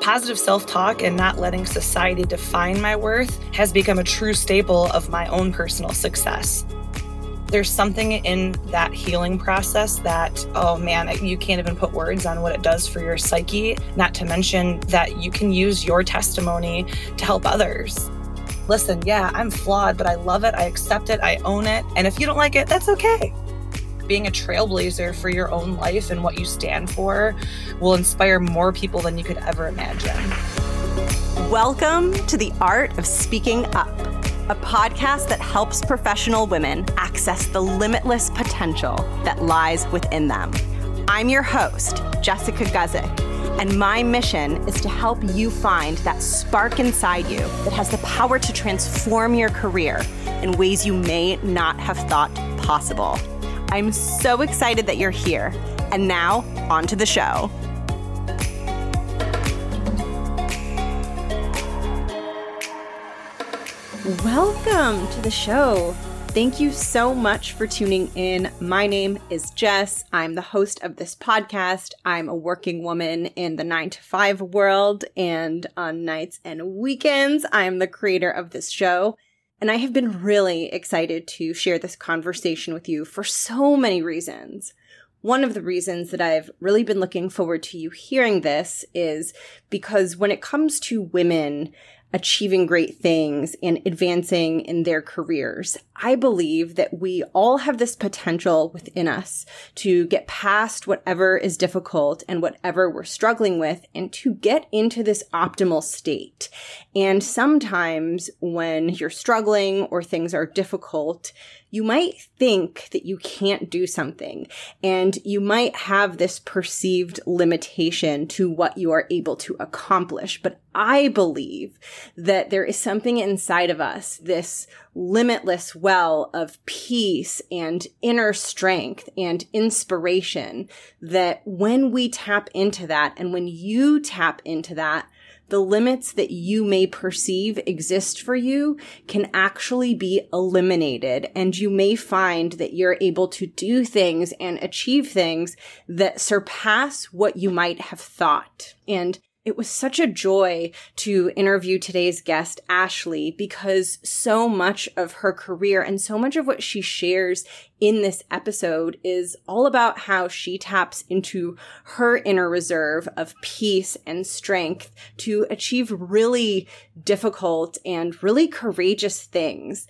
Positive self talk and not letting society define my worth has become a true staple of my own personal success. There's something in that healing process that, oh man, you can't even put words on what it does for your psyche, not to mention that you can use your testimony to help others. Listen, yeah, I'm flawed, but I love it. I accept it. I own it. And if you don't like it, that's okay being a trailblazer for your own life and what you stand for will inspire more people than you could ever imagine. Welcome to the Art of Speaking Up, a podcast that helps professional women access the limitless potential that lies within them. I'm your host, Jessica Guzik. And my mission is to help you find that spark inside you that has the power to transform your career in ways you may not have thought possible. I'm so excited that you're here. And now, on to the show. Welcome to the show. Thank you so much for tuning in. My name is Jess. I'm the host of this podcast. I'm a working woman in the nine to five world, and on nights and weekends, I'm the creator of this show. And I have been really excited to share this conversation with you for so many reasons. One of the reasons that I've really been looking forward to you hearing this is because when it comes to women achieving great things and advancing in their careers. I believe that we all have this potential within us to get past whatever is difficult and whatever we're struggling with and to get into this optimal state. And sometimes when you're struggling or things are difficult, you might think that you can't do something and you might have this perceived limitation to what you are able to accomplish. But I believe that there is something inside of us, this limitless well of peace and inner strength and inspiration that when we tap into that and when you tap into that, the limits that you may perceive exist for you can actually be eliminated. And you may find that you're able to do things and achieve things that surpass what you might have thought. And it was such a joy to interview today's guest, Ashlee, because so much of her career and so much of what she shares in this episode is all about how she taps into her inner reserve of peace and strength to achieve really difficult and really courageous things.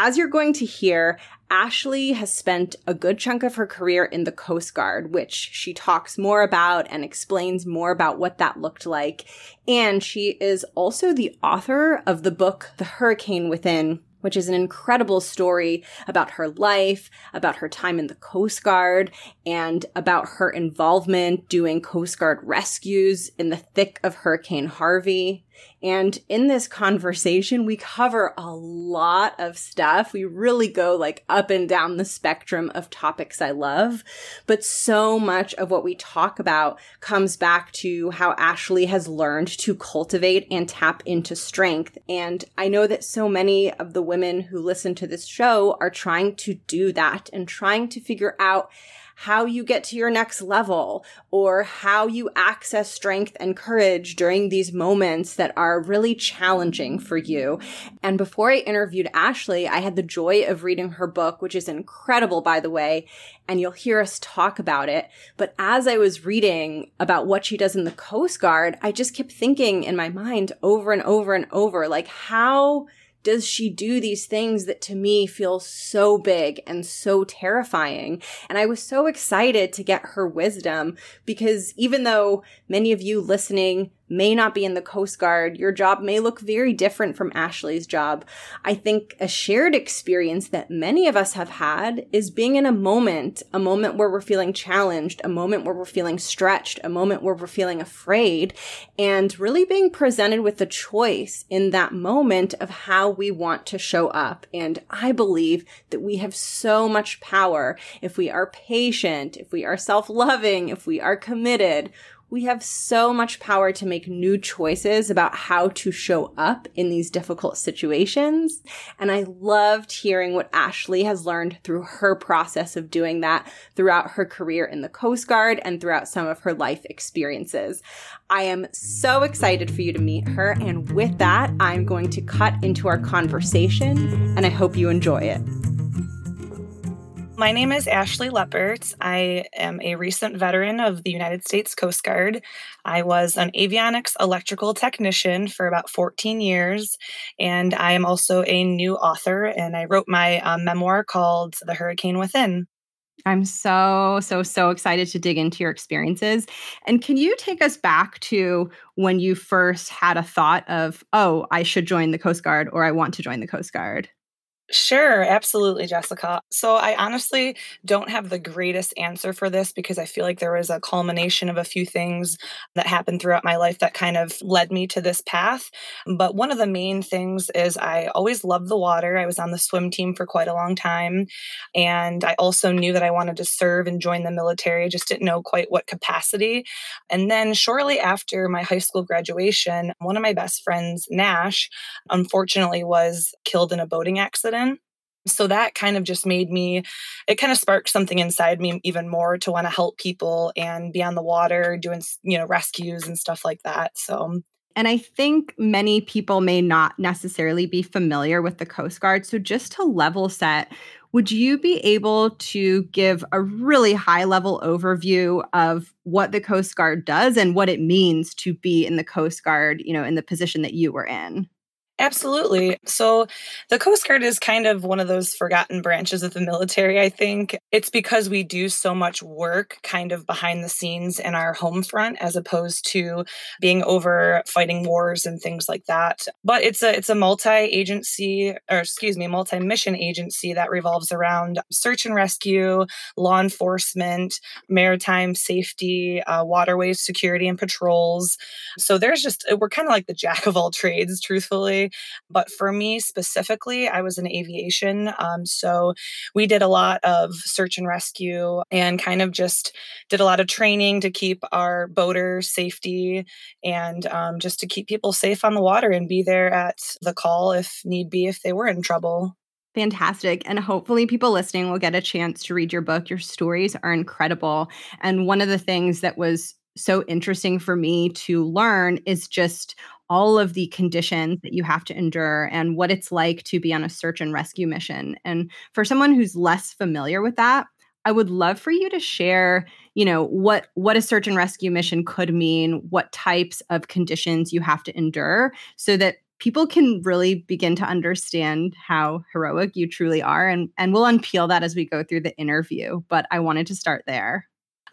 As you're going to hear, Ashlee has spent a good chunk of her career in the Coast Guard, which she talks more about and explains more about what that looked like. And she is also the author of the book, The Hurricane Within, which is an incredible story about her life, about her time in the Coast Guard, and about her involvement doing Coast Guard rescues in the thick of Hurricane Harvey. And in this conversation, we cover a lot of stuff. We really go like up and down the spectrum of topics I love. But so much of what we talk about comes back to how Ashlee has learned to cultivate and tap into strength. And I know that so many of the women who listen to this show are trying to do that and trying to figure out how you get to your next level or how you access strength and courage during these moments that are really challenging for you. And before I interviewed Ashlee, I had the joy of reading her book, which is incredible, by the way, and you'll hear us talk about it. But as I was reading about what she does in the Coast Guard, I just kept thinking in my mind over and over and over, like, how does she do these things that to me feel so big and so terrifying? And I was so excited to get her wisdom because even though many of you listening may not be in the Coast Guard. Your job may look very different from Ashlee's job. I think a shared experience that many of us have had is being in a moment, a moment where we're feeling challenged, a moment where we're feeling stretched, a moment where we're feeling afraid, and really being presented with the choice in that moment of how we want to show up. And I believe that we have so much power if we are patient, if we are self loving, if we are committed We have so much power to make new choices about how to show up in these difficult situations. And I loved hearing what Ashlee has learned through her process of doing that throughout her career in the Coast Guard and throughout some of her life experiences. I am so excited for you to meet her. And with that, I'm going to cut into our conversation and I hope you enjoy it. My name is Ashlee Leppert. I am a recent veteran of the United States Coast Guard. I was an avionics electrical technician for about 14 years, and I am also a new author, and I wrote my um, memoir called The Hurricane Within. I'm so, so, so excited to dig into your experiences. And can you take us back to when you first had a thought of, oh, I should join the Coast Guard or I want to join the Coast Guard? Sure, absolutely, Jessica. So I honestly don't have the greatest answer for this because I feel like there was a culmination of a few things that happened throughout my life that kind of led me to this path. But one of the main things is I always loved the water. I was on the swim team for quite a long time. And I also knew that I wanted to serve and join the military. I just didn't know quite what capacity. And then shortly after my high school graduation, one of my best friends, Nash, unfortunately was killed in a boating accident so that kind of just made me it kind of sparked something inside me even more to want to help people and be on the water doing you know rescues and stuff like that so and I think many people may not necessarily be familiar with the Coast Guard. So, just to level set, would you be able to give a really high level overview of what the Coast Guard does and what it means to be in the Coast Guard, you know, in the position that you were in? Absolutely. So the Coast Guard is kind of one of those forgotten branches of the military, I think. It's because we do so much work kind of behind the scenes in our home front as opposed to being over fighting wars and things like that. But it's a it's a multi-agency or excuse me, multi-mission agency that revolves around search and rescue, law enforcement, maritime safety, uh, waterways security and patrols. So there's just we're kind of like the jack of all trades, truthfully. But for me specifically, I was in aviation. Um, so we did a lot of search and rescue and kind of just did a lot of training to keep our boaters safety and um, just to keep people safe on the water and be there at the call if need be if they were in trouble. Fantastic. And hopefully, people listening will get a chance to read your book. Your stories are incredible. And one of the things that was so interesting for me to learn is just all of the conditions that you have to endure and what it's like to be on a search and rescue mission. And for someone who's less familiar with that, I would love for you to share, you know, what what a search and rescue mission could mean, what types of conditions you have to endure so that people can really begin to understand how heroic you truly are and and we'll unpeel that as we go through the interview, but I wanted to start there.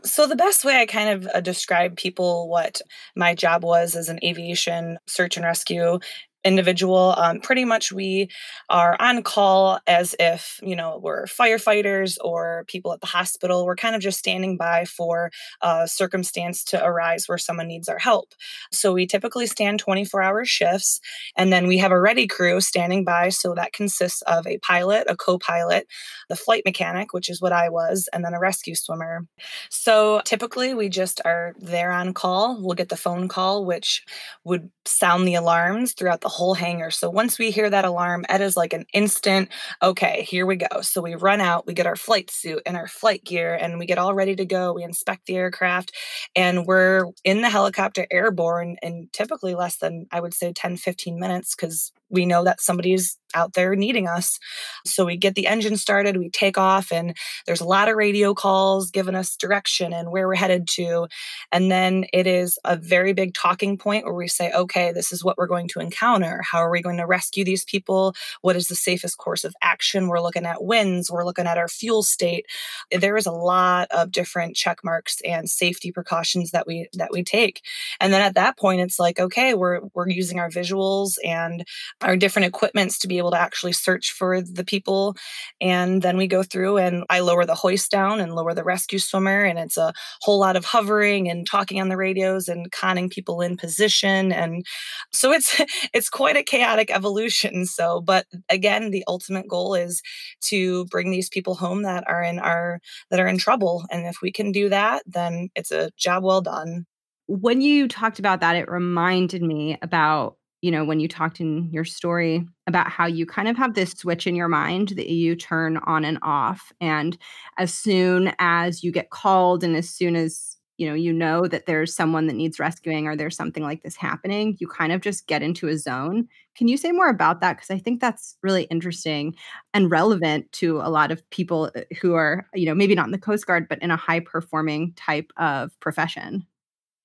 So, the best way I kind of uh, describe people what my job was as an aviation search and rescue individual. Um, pretty much, we are on call as if, you know, we're firefighters or people at the hospital. We're kind of just standing by for a circumstance to arise where someone needs our help. So we typically stand 24 hour shifts, and then we have a ready crew standing by. So that consists of a pilot, a co pilot, the flight mechanic, which is what I was, and then a rescue swimmer. So typically, we just are there on call. We'll get the phone call, which would sound the alarms throughout the whole hangar. So once we hear that alarm, Ed is like an instant, okay, here we go. So we run out, we get our flight suit and our flight gear, and we get all ready to go. We inspect the aircraft, and we're in the helicopter airborne in typically less than, I would say, 10, 15 minutes because we know that somebody's out there needing us. So we get the engine started, we take off, and there's a lot of radio calls giving us direction and where we're headed to. And then it is a very big talking point where we say, okay, this is what we're going to encounter. How are we going to rescue these people? What is the safest course of action? We're looking at winds, we're looking at our fuel state. There is a lot of different check marks and safety precautions that we that we take. And then at that point, it's like, okay, we're we're using our visuals and our different equipments to be able to actually search for the people. And then we go through and I lower the hoist down and lower the rescue swimmer. And it's a whole lot of hovering and talking on the radios and conning people in position. And so it's it's quite a chaotic evolution. So, but again, the ultimate goal is to bring these people home that are in our that are in trouble. And if we can do that, then it's a job well done. when you talked about that, it reminded me about, you know, when you talked in your story about how you kind of have this switch in your mind that you turn on and off. And as soon as you get called and as soon as you know you know that there's someone that needs rescuing or there's something like this happening you kind of just get into a zone can you say more about that because i think that's really interesting and relevant to a lot of people uh, who are you know maybe not in the coast guard but in a high performing type of profession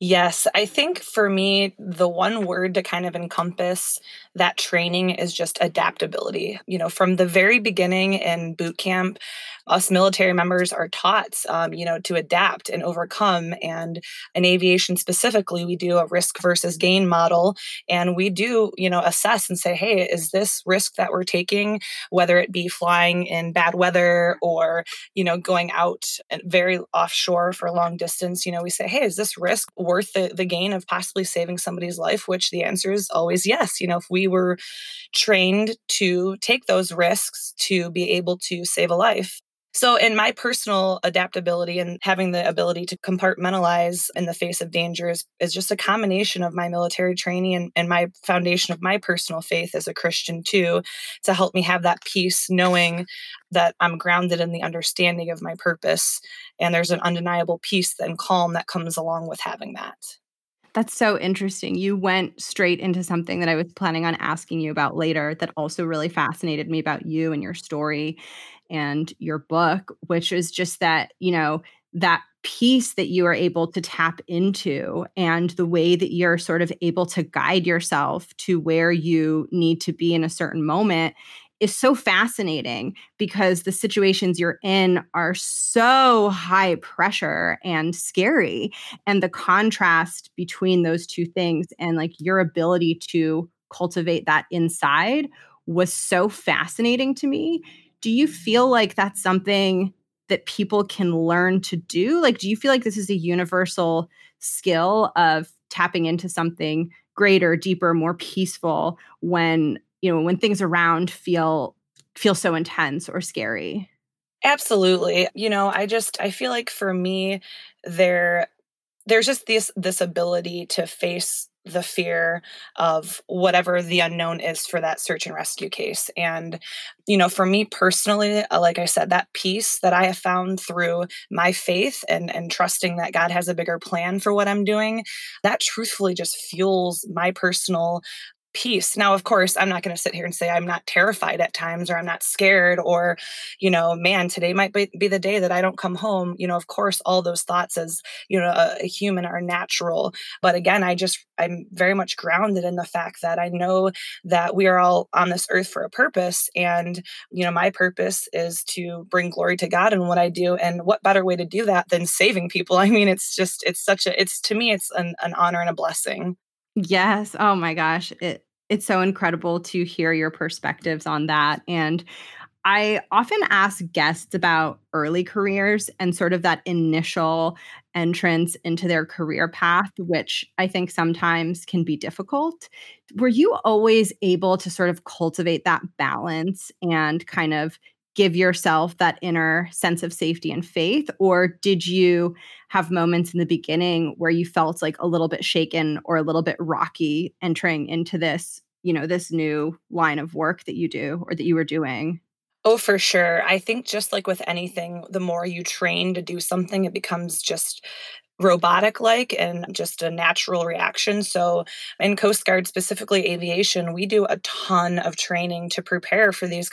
Yes, I think for me, the one word to kind of encompass that training is just adaptability. You know, from the very beginning in boot camp, us military members are taught, um, you know, to adapt and overcome. And in aviation specifically, we do a risk versus gain model, and we do, you know, assess and say, hey, is this risk that we're taking, whether it be flying in bad weather or, you know, going out very offshore for a long distance? You know, we say, hey, is this risk worth the, the gain of possibly saving somebody's life? Which the answer is always yes. You know, if we were trained to take those risks to be able to save a life, so, in my personal adaptability and having the ability to compartmentalize in the face of dangers is just a combination of my military training and, and, my foundation of my personal faith as a Christian, too, to help me have that peace, knowing that I'm grounded in the understanding of my purpose. And there's an undeniable peace and calm that comes along with having that. That's so interesting. You went straight into something that I was planning on asking you about later that also really fascinated me about you and your story and your book, which is just that, you know, that peace that you are able to tap into and the way that you're sort of able to guide yourself to where you need to be in a certain moment is so fascinating because the situations you're in are so high pressure and scary. And the contrast between those two things and like your ability to cultivate that inside was so fascinating to me. Do you feel like that's something that people can learn to do? Like, do you feel like this is a universal skill of tapping into something greater, deeper, more peaceful when you know when things around feel feel so intense or scary absolutely you know i just i feel like for me there there's just this this ability to face the fear of whatever the unknown is for that search and rescue case. And you know for me personally uh, like i said that peace that i have found through my faith and and trusting that god has a bigger plan for what i'm doing that truthfully just fuels my personal peace. Now, of course, I'm not going to sit here and say I'm not terrified at times or I'm not scared or, you know, man, today might be, be the day that I don't come home. You know, of course, all those thoughts as, you know, a, a human are natural. But again, I just, I'm very much grounded in the fact that I know that we are all on this earth for a purpose. And, you know, my purpose is to bring glory to God in what I do. And what better way to do that than saving people? I mean, it's just, it's such a, it's to me, it's an, an honor and a blessing. Yes. Oh my gosh. It it's so incredible to hear your perspectives on that. And I often ask guests about early careers and sort of that initial entrance into their career path, which I think sometimes can be difficult. Were you always able to sort of cultivate that balance and kind of give yourself that inner sense of safety and faith? Or did you have moments in the beginning where you felt like a little bit shaken or a little bit rocky entering into this, you know, this new line of work that you do or that you were doing? Oh, for sure. I think just like with anything, the more you train to do something, it becomes just robotic like and just a natural reaction. So, in Coast Guard, specifically aviation, we do a ton of training to prepare for these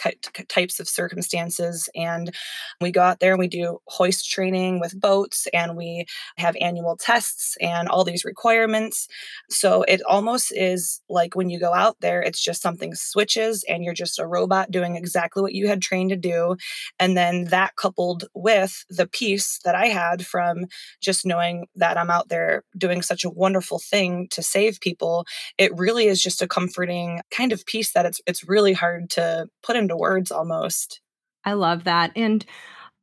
types of circumstances. And we go out there and we do hoist training with boats and we have annual tests and all these requirements. So, it almost is like when you go out there, it's just something switches and you're just a robot doing exactly what you had trained to do. And then that coupled with the peace that I had from just knowing that I'm out there doing such a wonderful thing to save people, it really is just a comforting kind of peace that it's it's really hard to put into words almost. I love that. And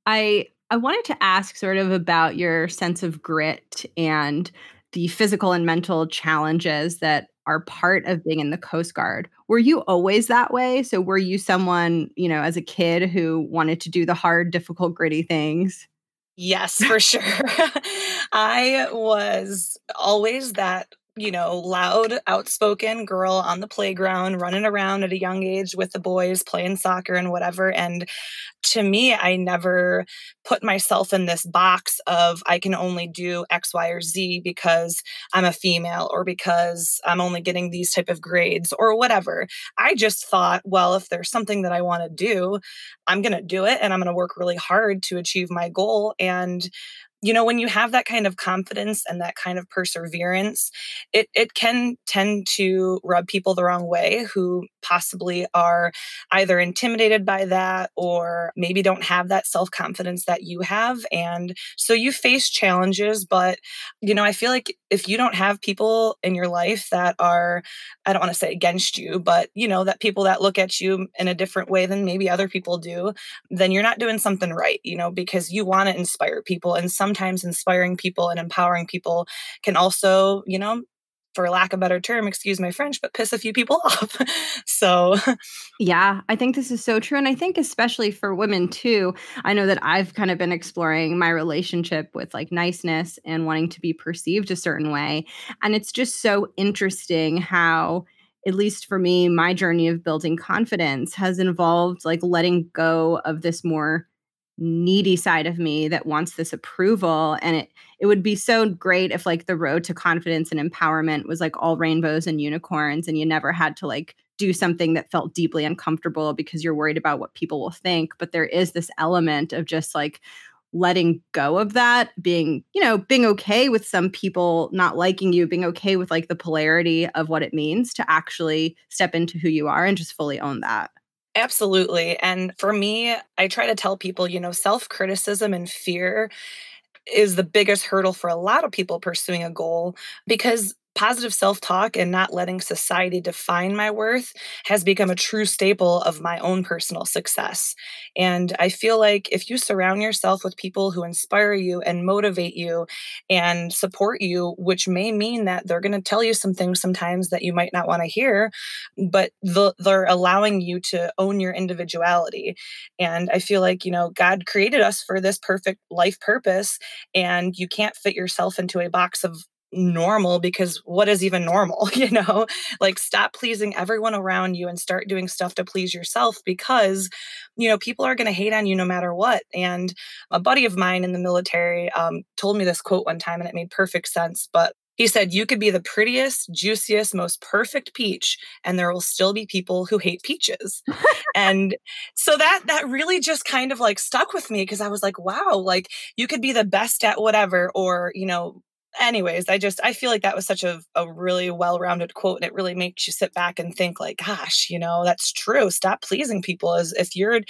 I I wanted to ask sort of about your sense of grit and the physical and mental challenges that are part of being in the Coast Guard. Were you always that way? So were you someone, you know, as a kid who wanted to do the hard, difficult, gritty things? Yes, for sure. I was always that you know, loud, outspoken girl on the playground, running around at a young age with the boys, playing soccer and whatever. And to me, I never put myself in this box of I can only do X, Y, or Z because I'm a female or because I'm only getting these type of grades or whatever. I just thought, well, if there's something that I want to do, I'm going to do it and I'm going to work really hard to achieve my goal. And you know when you have that kind of confidence and that kind of perseverance it it can tend to rub people the wrong way who possibly are either intimidated by that or maybe don't have that self-confidence that you have. And so you face challenges but you know i feel like if you don't have people in your life that are i don't want to say against you but you know that people that look at you in a different way than maybe other people do then you're not doing something right you know because you want to inspire people. And sometimes inspiring people and empowering people can also, you know, for lack of a better term, excuse my French, but piss a few people off. so, yeah, I think this is so true. And I think, especially for women too, I know that I've kind of been exploring my relationship with like niceness and wanting to be perceived a certain way. And it's just so interesting how, at least for me, my journey of building confidence has involved like letting go of this more needy side of me that wants this approval and it it would be so great if like the road to confidence and empowerment was like all rainbows and unicorns and you never had to like do something that felt deeply uncomfortable because you're worried about what people will think but there is this element of just like letting go of that being you know being okay with some people not liking you being okay with like the polarity of what it means to actually step into who you are and just fully own that Absolutely. And for me, I try to tell people, you know, self criticism and fear is the biggest hurdle for a lot of people pursuing a goal because Positive self talk and not letting society define my worth has become a true staple of my own personal success. And I feel like if you surround yourself with people who inspire you and motivate you and support you, which may mean that they're going to tell you some things sometimes that you might not want to hear, but they're allowing you to own your individuality. And I feel like, you know, God created us for this perfect life purpose, and you can't fit yourself into a box of normal because what is even normal you know like stop pleasing everyone around you and start doing stuff to please yourself because you know people are going to hate on you no matter what and a buddy of mine in the military um, told me this quote one time and it made perfect sense but he said, You could be the prettiest, juiciest, most perfect peach, and there will still be people who hate peaches. and so that that really just kind of like stuck with me because I was like, wow, like you could be the best at whatever, or you know, anyways, I just I feel like that was such a, a really well-rounded quote and it really makes you sit back and think like, gosh, you know, that's true. Stop pleasing people as if you're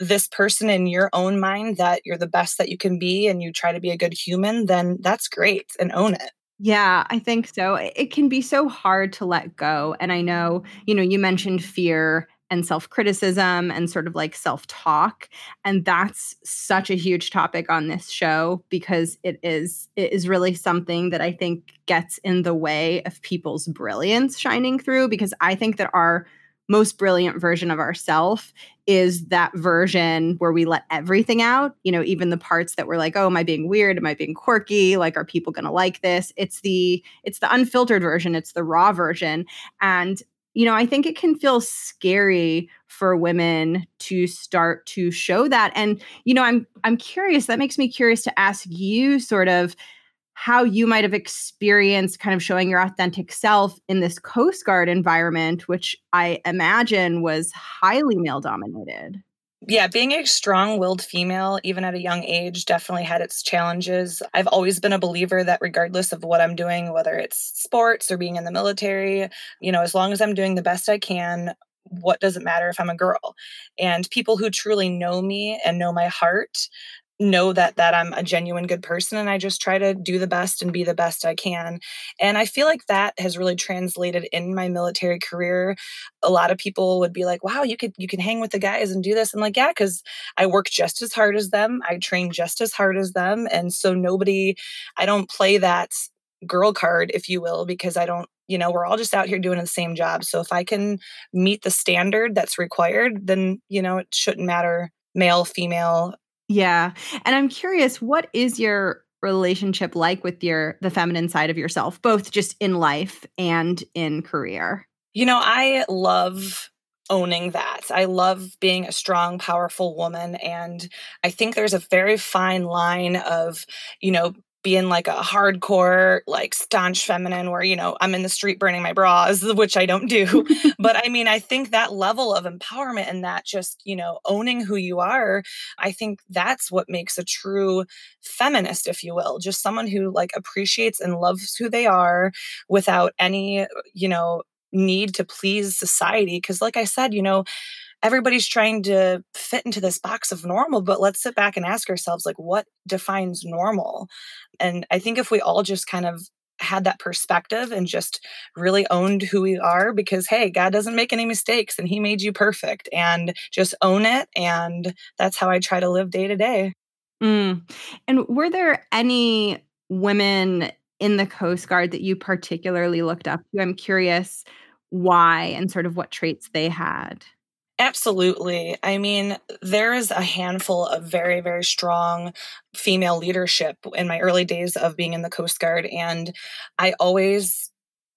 this person in your own mind that you're the best that you can be and you try to be a good human, then that's great and own it. Yeah, I think so. It can be so hard to let go. And I know, you know, you mentioned fear and self criticism and sort of like self talk. And that's such a huge topic on this show because it is it is really something that I think gets in the way of people's brilliance shining through because I think that our most brilliant version of ourself is that version where we let everything out you know even the parts that we're like oh am i being weird? Am i being quirky? Like are people going to like this? It's the it's the unfiltered version. It's the raw version. And you know, I think it can feel scary for women to start to show that. And, you know, I'm I'm curious, that makes me curious to ask you sort of how you might have experienced kind of showing your authentic self in this Coast Guard environment, which I imagine was highly male dominated yeah, being a strong willed female, even at a young age, definitely had its challenges. I've always been a believer that regardless of what I'm doing, whether it's sports or being in the military, you know, as long as I'm doing the best I can, what does it matter if I'm a girl? And people who truly know me and know my heart know that that I'm a genuine good person and I just try to do the best and be the best I can. And I feel like that has really translated in my military career. A lot of people would be like, "Wow, you could you can hang with the guys and do this." I'm like, "Yeah, cuz I work just as hard as them. I train just as hard as them." And so nobody I don't play that girl card if you will because I don't you know we're all just out here doing the same job so if i can meet the standard that's required then you know it shouldn't matter male female Yeah. And I'm curious, what is your relationship like with your the feminine side of yourself, both just in life and in career? You know, I love owning that. I love being a strong, powerful woman. And I think there's a very fine line of, you know, being like a hardcore, like staunch feminine where, you know, I'm in the street burning my bras, which I don't do. but I mean, I think that level of empowerment and that just, you know, owning who you are, I think that's what makes a true feminist, if you will, just someone who like appreciates and loves who they are without any, you know, need to please society. Cause like I said, you know, everybody's trying to fit into this box of normal but let's sit back and ask ourselves like what defines normal? And i think if we all just kind of had that perspective and just really owned who we are because hey god doesn't make any mistakes and he made you perfect and just own it and that's how i try to live day to day. Mm. and were there any women in the coast guard that you particularly looked up to? I'm curious why and sort of what traits they had Absolutely. I mean, there is a handful of very, very strong female leadership in my early days of being in the Coast Guard. And I always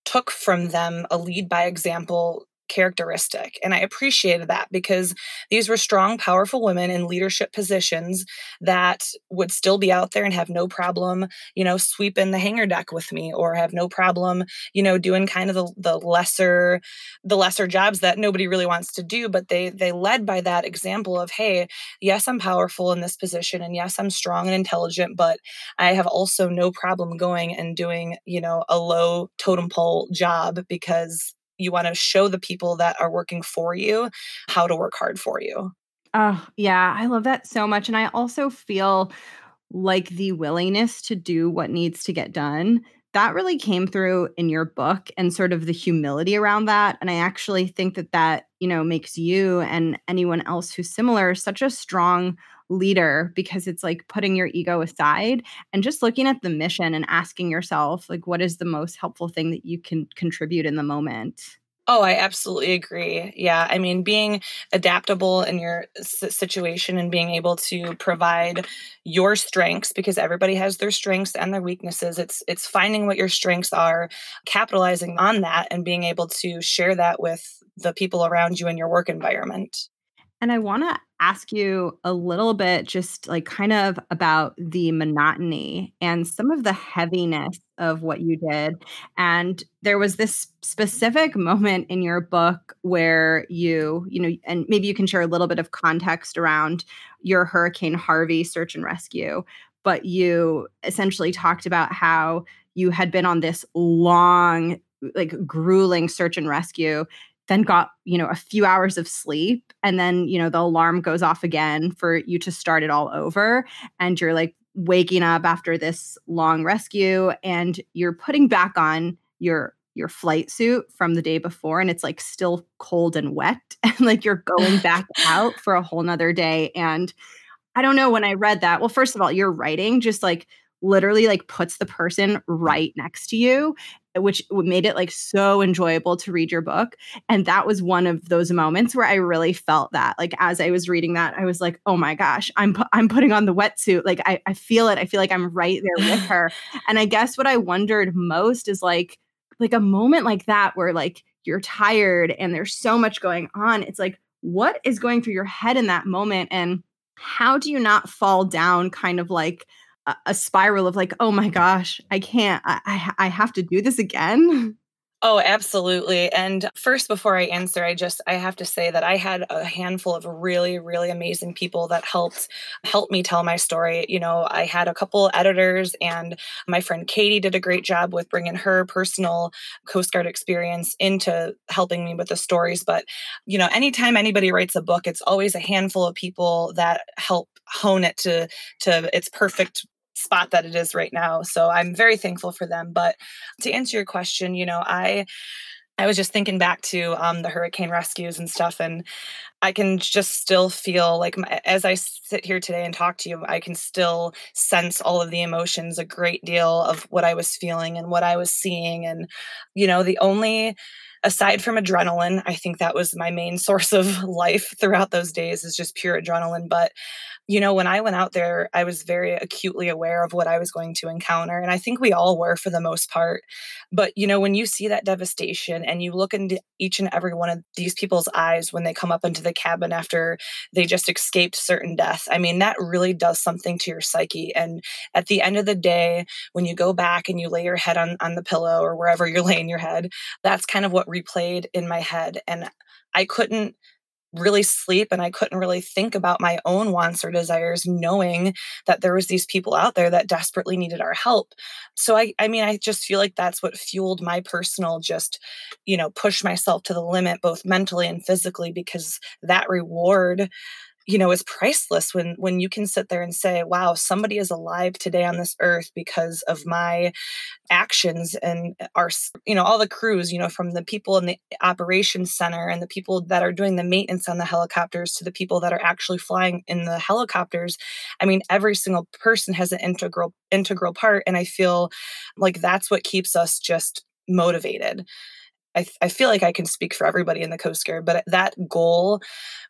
took from them a lead by example characteristic. And I appreciated that because these were strong, powerful women in leadership positions that would still be out there and have no problem, you know, sweeping the hangar deck with me or have no problem, you know, doing kind of the, the lesser, the lesser jobs that nobody really wants to do. But they they led by that example of, hey, yes, I'm powerful in this position and yes, I'm strong and intelligent, but I have also no problem going and doing, you know, a low totem pole job because you want to show the people that are working for you how to work hard for you. Oh, yeah, I love that so much. And I also feel like the willingness to do what needs to get done that really came through in your book and sort of the humility around that and i actually think that that you know makes you and anyone else who's similar such a strong leader because it's like putting your ego aside and just looking at the mission and asking yourself like what is the most helpful thing that you can contribute in the moment Oh, I absolutely agree. Yeah. I mean, being adaptable in your situation and being able to provide your strengths because everybody has their strengths and their weaknesses. It's it's finding what your strengths are, capitalizing on that and being able to share that with the people around you in your work environment. And I want to ask you a little bit just like kind of about the monotony and some of the heaviness of what you did. And there was this specific moment in your book where you, you know, and maybe you can share a little bit of context around your Hurricane Harvey search and rescue, but you essentially talked about how you had been on this long like grueling search and rescue then got you know a few hours of sleep and then you know the alarm goes off again for you to start it all over and you're like waking up after this long rescue and you're putting back on your your flight suit from the day before and it's like still cold and wet and like you're going back out for a whole nother day and i don't know when i read that. Well first of all your writing just like literally like puts the person right next to you which made it like so enjoyable to read your book. And that was one of those moments where I really felt that. Like as I was reading that, I was like, oh my gosh, I'm pu- I'm putting on the wetsuit. Like I, I feel it. I feel like I'm right there with her. and I guess what I wondered most is like like a moment like that where like you're tired and there's so much going on. It's like, what is going through your head in that moment? And how do you not fall down kind of like a spiral of like, oh my gosh, I can't, I, I, have to do this again. Oh, absolutely. And first, before I answer, I just I have to say that I had a handful of really, really amazing people that helped help me tell my story. You know, I had a couple editors, and my friend Katie did a great job with bringing her personal Coast Guard experience into helping me with the stories. But you know, anytime anybody writes a book, it's always a handful of people that help hone it to to its perfect spot that it is right now. So I'm very thankful for them. But to answer your question, you know, I I was just thinking back to um, the hurricane rescues and stuff, and I can just still feel like my, as I sit here today and talk to you, I can still sense all of the emotions, a great deal of what I was feeling and what I was seeing. And, you know, the only, aside from adrenaline, I think that was my main source of life throughout those days is just pure adrenaline. But you know, when I went out there, I was very acutely aware of what I was going to encounter. And I think we all were for the most part. But, you know, when you see that devastation and you look into each and every one of these people's eyes when they come up into the cabin after they just escaped certain death, I mean, that really does something to your psyche. And at the end of the day, when you go back and you lay your head on, on the pillow or wherever you're laying your head, that's kind of what replayed in my head. And I couldn't really sleep and I couldn't really think about my own wants or desires knowing that there was these people out there that desperately needed our help. So I I mean I just feel like that's what fueled my personal just you know push myself to the limit both mentally and physically because that reward you know is priceless when when you can sit there and say wow somebody is alive today on this earth because of my actions and our you know all the crews you know from the people in the operations center and the people that are doing the maintenance on the helicopters to the people that are actually flying in the helicopters. I mean every single person has an integral integral part and i feel like that's what keeps us just motivated I, I feel like I can speak for everybody in the Coast Guard, but that goal,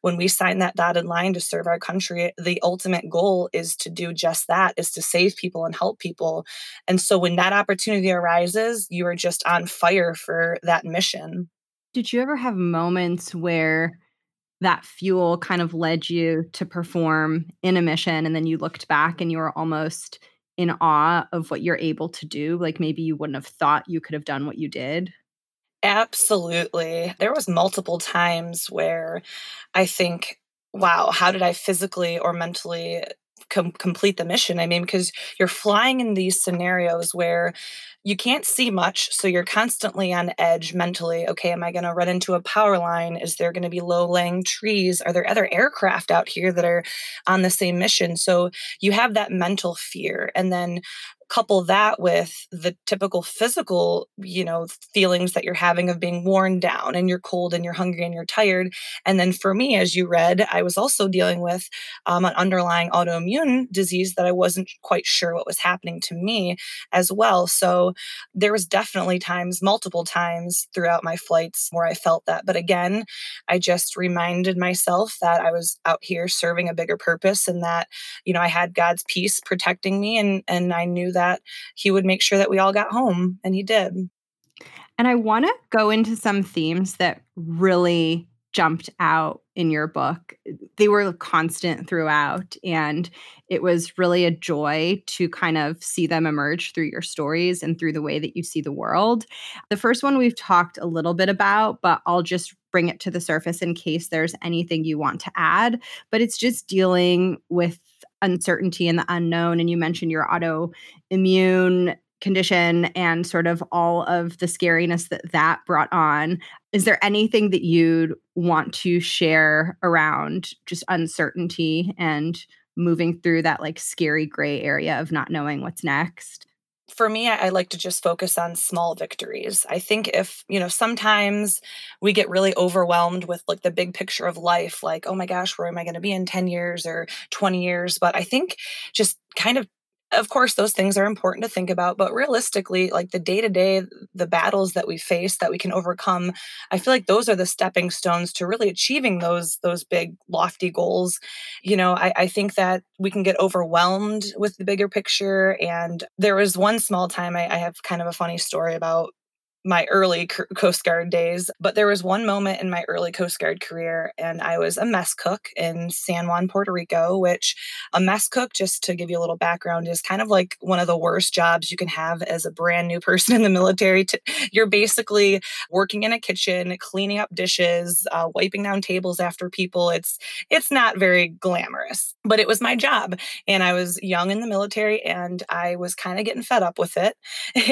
when we sign that dotted line to serve our country, the ultimate goal is to do just that, is to save people and help people. And so when that opportunity arises, you are just on fire for that mission. Did you ever have moments where that fuel kind of led you to perform in a mission and then you looked back and you were almost in awe of what you're able to do like maybe you wouldn't have thought you could have done what you did Absolutely. There was multiple times where I think, wow, how did I physically or mentally com- complete the mission? I mean, because you're flying in these scenarios where you can't see much, so you're constantly on edge mentally. Okay, am I going to run into a power line? Is there going to be low lying trees? Are there other aircraft out here that are on the same mission? So you have that mental fear. And then couple that with the typical physical you know feelings that you're having of being worn down and you're cold and you're hungry and you're tired. And then for me as you read i was also dealing with um, an underlying autoimmune disease that i wasn't quite sure what was happening to me as well. So there was definitely times multiple times throughout my flights where i felt that. But again i just reminded myself that i was out here serving a bigger purpose and that you know i had god's peace protecting me and and i knew that he would make sure that we all got home, and he did. And I want to go into some themes that really jumped out in your book. They were constant throughout, and it was really a joy to kind of see them emerge through your stories and through the way that you see the world. The first one we've talked a little bit about, but I'll just bring it to the surface in case there's anything you want to add. But it's just dealing with uncertainty and the unknown. And you mentioned your autoimmune condition and sort of all of the scariness that that brought on. Is there anything that you'd want to share around just uncertainty and moving through that like scary gray area of not knowing what's next? For me, I, I, like to just focus on small victories. I think if, you know, sometimes we get really overwhelmed with like the big picture of life, like, oh my gosh, where am I going to be in 10 years or 20 years? But I think just kind of of course those things are important to think about but realistically like the day to day the battles that we face that we can overcome i feel like those are the stepping stones to really achieving those those big lofty goals. You know i, I think that we can get overwhelmed with the bigger picture and there was one small time I, I have kind of a funny story about my early Coast Guard days. But there was one moment in my early Coast Guard career, and I was a mess cook in San Juan, Puerto Rico, which a mess cook, just to give you a little background, is kind of like one of the worst jobs you can have as a brand new person in the military. You're basically working in a kitchen, cleaning up dishes, uh, wiping down tables after people. It's it's not very glamorous, but it was my job, and I was young in the military, and I was kind of getting fed up with it.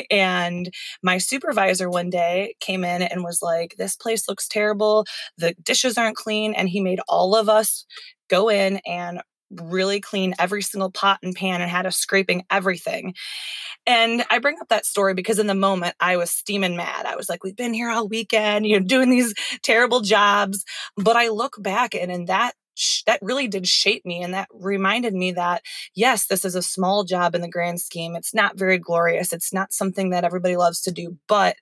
and my supervisor supervisor one day came in and was like, This place looks terrible. The dishes aren't clean. And he made all of us go in and really clean every single pot and pan and had us scraping everything. And I bring up that story because in the moment I was steaming mad. I was like, we've been here all weekend, you know, doing these terrible jobs. But I look back and in that that really did shape me and that reminded me that yes this is a small job in the grand scheme. It's not very glorious. It's not something that everybody loves to do but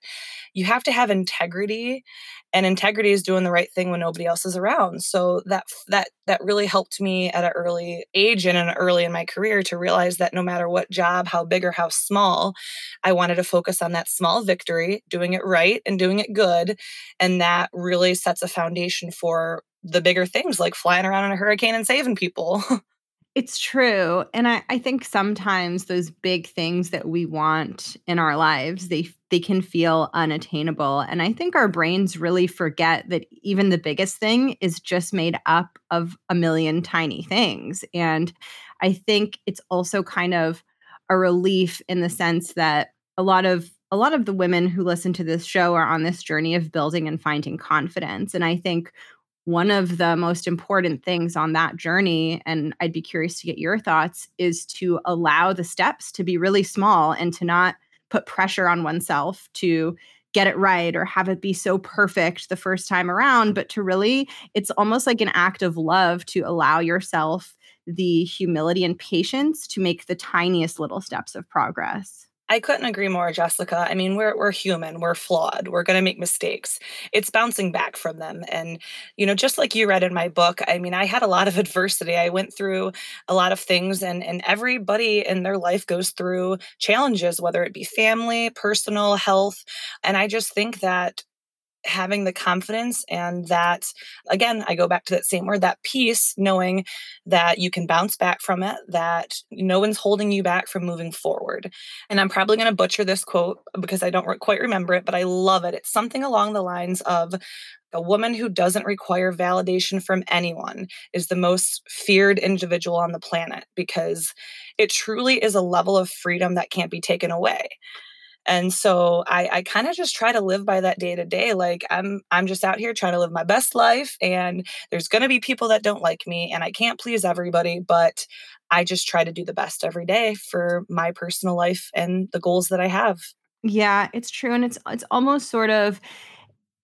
you have to have integrity and integrity is doing the right thing when nobody else is around. So that that that really helped me at an early age and an early in my career to realize that no matter what job how big or how small i wanted to focus on that small victory doing it right and doing it good and that really sets a foundation for the bigger things like flying around in a hurricane and saving people It's true. And I, I think sometimes those big things that we want in our lives, they they can feel unattainable. And I think our brains really forget that even the biggest thing is just made up of a million tiny things. And I think it's also kind of a relief in the sense that a lot of a lot of the women who listen to this show are on this journey of building and finding confidence. And I think one of the most important things on that journey, and I'd be curious to get your thoughts, is to allow the steps to be really small and to not put pressure on oneself to get it right or have it be so perfect the first time around, but to really, it's almost like an act of love to allow yourself the humility and patience to make the tiniest little steps of progress. I couldn't agree more, Jessica. I mean, we're we're human, we're flawed, we're going to make mistakes. It's bouncing back from them, and you know, just like you read in my book. I mean, I had a lot of adversity. I went through a lot of things, and and everybody in their life goes through challenges, whether it be family, personal, health, and I just think that having the confidence and that again i go back to that same word that peace knowing that you can bounce back from it that no one's holding you back from moving forward. And i'm probably going to butcher this quote because i don't quite remember it but i love it. It's something along the lines of a woman who doesn't require validation from anyone is the most feared individual on the planet because it truly is a level of freedom that can't be taken away and so i i kind of just try to live by that day to day like i'm i'm just out here trying to live my best life and there's going to be people that don't like me and i can't please everybody but i just try to do the best every day for my personal life and the goals that i have. Yeah it's true and it's it's almost sort of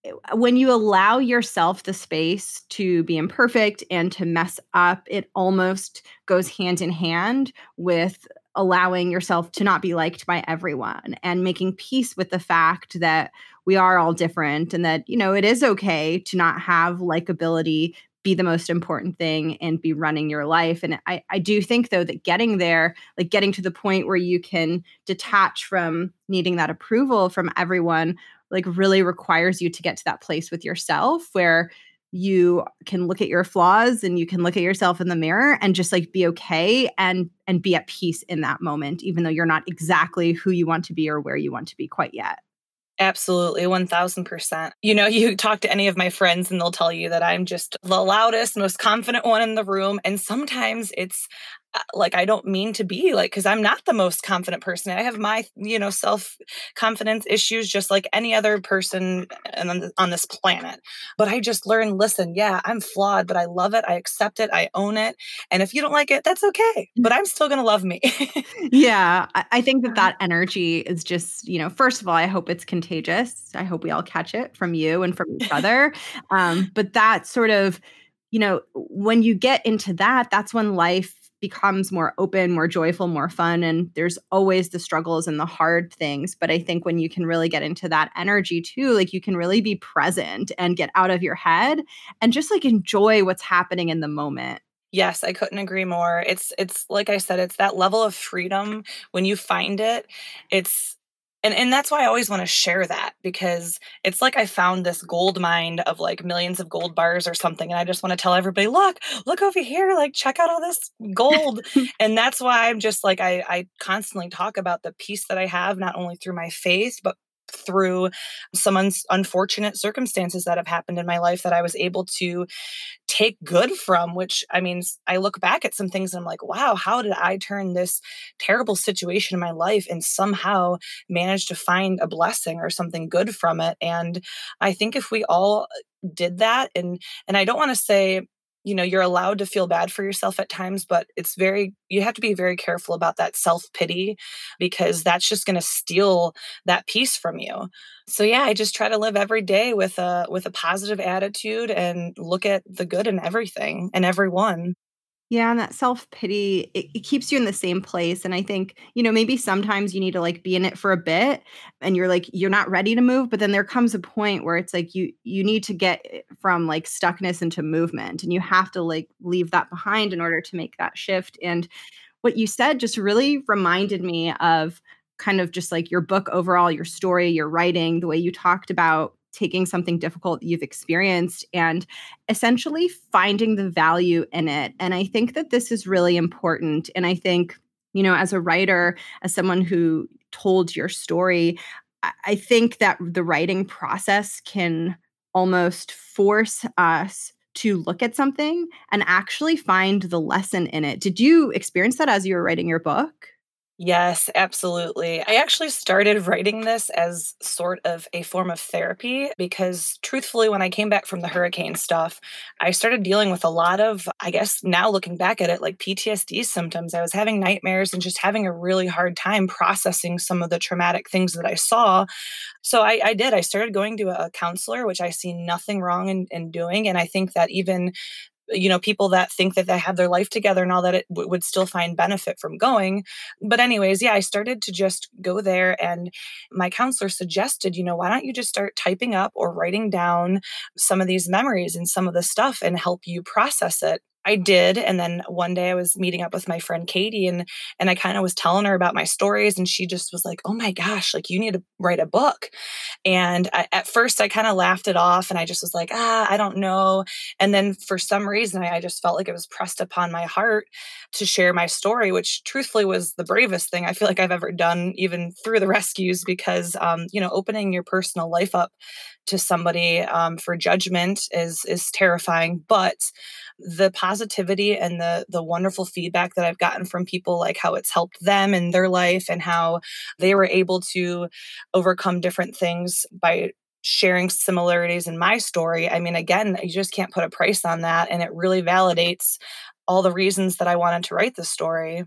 eh, when you allow yourself the space to be imperfect and to mess up, it almost goes hand in hand with allowing yourself to not be liked by everyone and making peace with the fact that we are all different and that you know it is okay to not have likability be the most important thing and be running your life. And I, I do think though that getting there like getting to the point where you can detach from needing that approval from everyone like really requires you to get to that place with yourself where you can look at your flaws and you can look at yourself in the mirror and just like be okay and and be at peace in that moment even though you're not exactly who you want to be or where you want to be quite yet Absolutely, 1000%. You know, you talk to any of my friends and they'll tell you that I'm just the loudest, most confident one in the room. And sometimes it's like I don't mean to be like cuz I'm not the most confident person. I have my, you know, self-confidence issues just like any other person on, on this planet. But I just learn, listen, yeah, I'm flawed, but I love it. I accept it. I own it. And if you don't like it, that's okay. Mm. But I'm still going to love me. yeah, I think that that energy is just, you know, first of all, I hope it's contagious. I hope we all catch it from you and from each other. Um, but that sort of you know, when you get into that, that's when life becomes more open, more joyful, more fun. And there's always the struggles and the hard things. But I think when you can really get into that energy too, like you can really be present and get out of your head and just like enjoy what's happening in the moment. Yes, I couldn't agree more. It's it's like I said, it's that level of freedom when you find it. It's and and that's why I always want to share that because it's like I found this gold mine of like millions of gold bars or something and I just want to tell everybody look look over here like check out all this gold. Mm-hmm. And that's why I'm just like I I constantly talk about the peace that I have not only through my faith but through some un- unfortunate circumstances that have happened in my life that I was able to take good from, which I mean, I look back at some things and I'm like, wow, how did I turn this terrible situation in my life and somehow manage to find a blessing or something good from it? And I think if we all did that and and I don't want to say you know you're allowed to feel bad for yourself at times but it's very you have to be very careful about that self-pity because that's just going to steal that peace from you. So yeah i just try to live every day with a with a positive attitude and look at the good in everything and everyone yeah, and that self pity, it, it, keeps you in the same place. And I think, you know, maybe sometimes you need to like be in it for a bit and you're like, you're not ready to move. But then there comes a point where it's like you you need to get eh, from like stuckness into movement and you have to like leave that behind in order to make that shift. And what you said just really reminded me of kind of just like your book overall, your story, your writing, the way you talked about taking something difficult that you've experienced and essentially finding the value in it. And I think that this is really important. And I think, you know, as a writer, as someone who told your story, I think that the writing process can almost force us to look at something and actually find the lesson in it. Did you experience that as you were writing your book? Yes, absolutely. I actually started writing this as sort of a form of therapy because, truthfully, when I came back from the hurricane stuff, I started dealing with a lot of, I guess now looking back at it, like PTSD symptoms. I was having nightmares and just having a really hard time processing some of the traumatic things that I saw. So I, I did. I started going to a counselor, which I see nothing wrong in, in doing. And I think that even you know people that think that they have their life together and all that it w- would still find benefit from going. But anyways yeah i started to just go there and my counselor suggested you know why don't you just start typing up or writing down some of these memories and some of the stuff and help you process it I did and then one day I was meeting up with my friend Katie and and I kind of was telling her about my stories and she just was like, "Oh my gosh, like you need to write a book." And I, at first I kind of laughed it off and I just was like, "Ah, I don't know." And then for some reason I, I just felt like it was pressed upon my heart to share my story, which truthfully was the bravest thing I feel like I've ever done even through the rescues because um, you know, opening your personal life up to somebody um, for judgment is is terrifying, but the positivity and the the wonderful feedback that I've gotten from people like how it's helped them in their life and how they were able to overcome different things by sharing similarities in my story. I mean again, you just can't put a price on that and it really validates all the reasons that I wanted to write this story.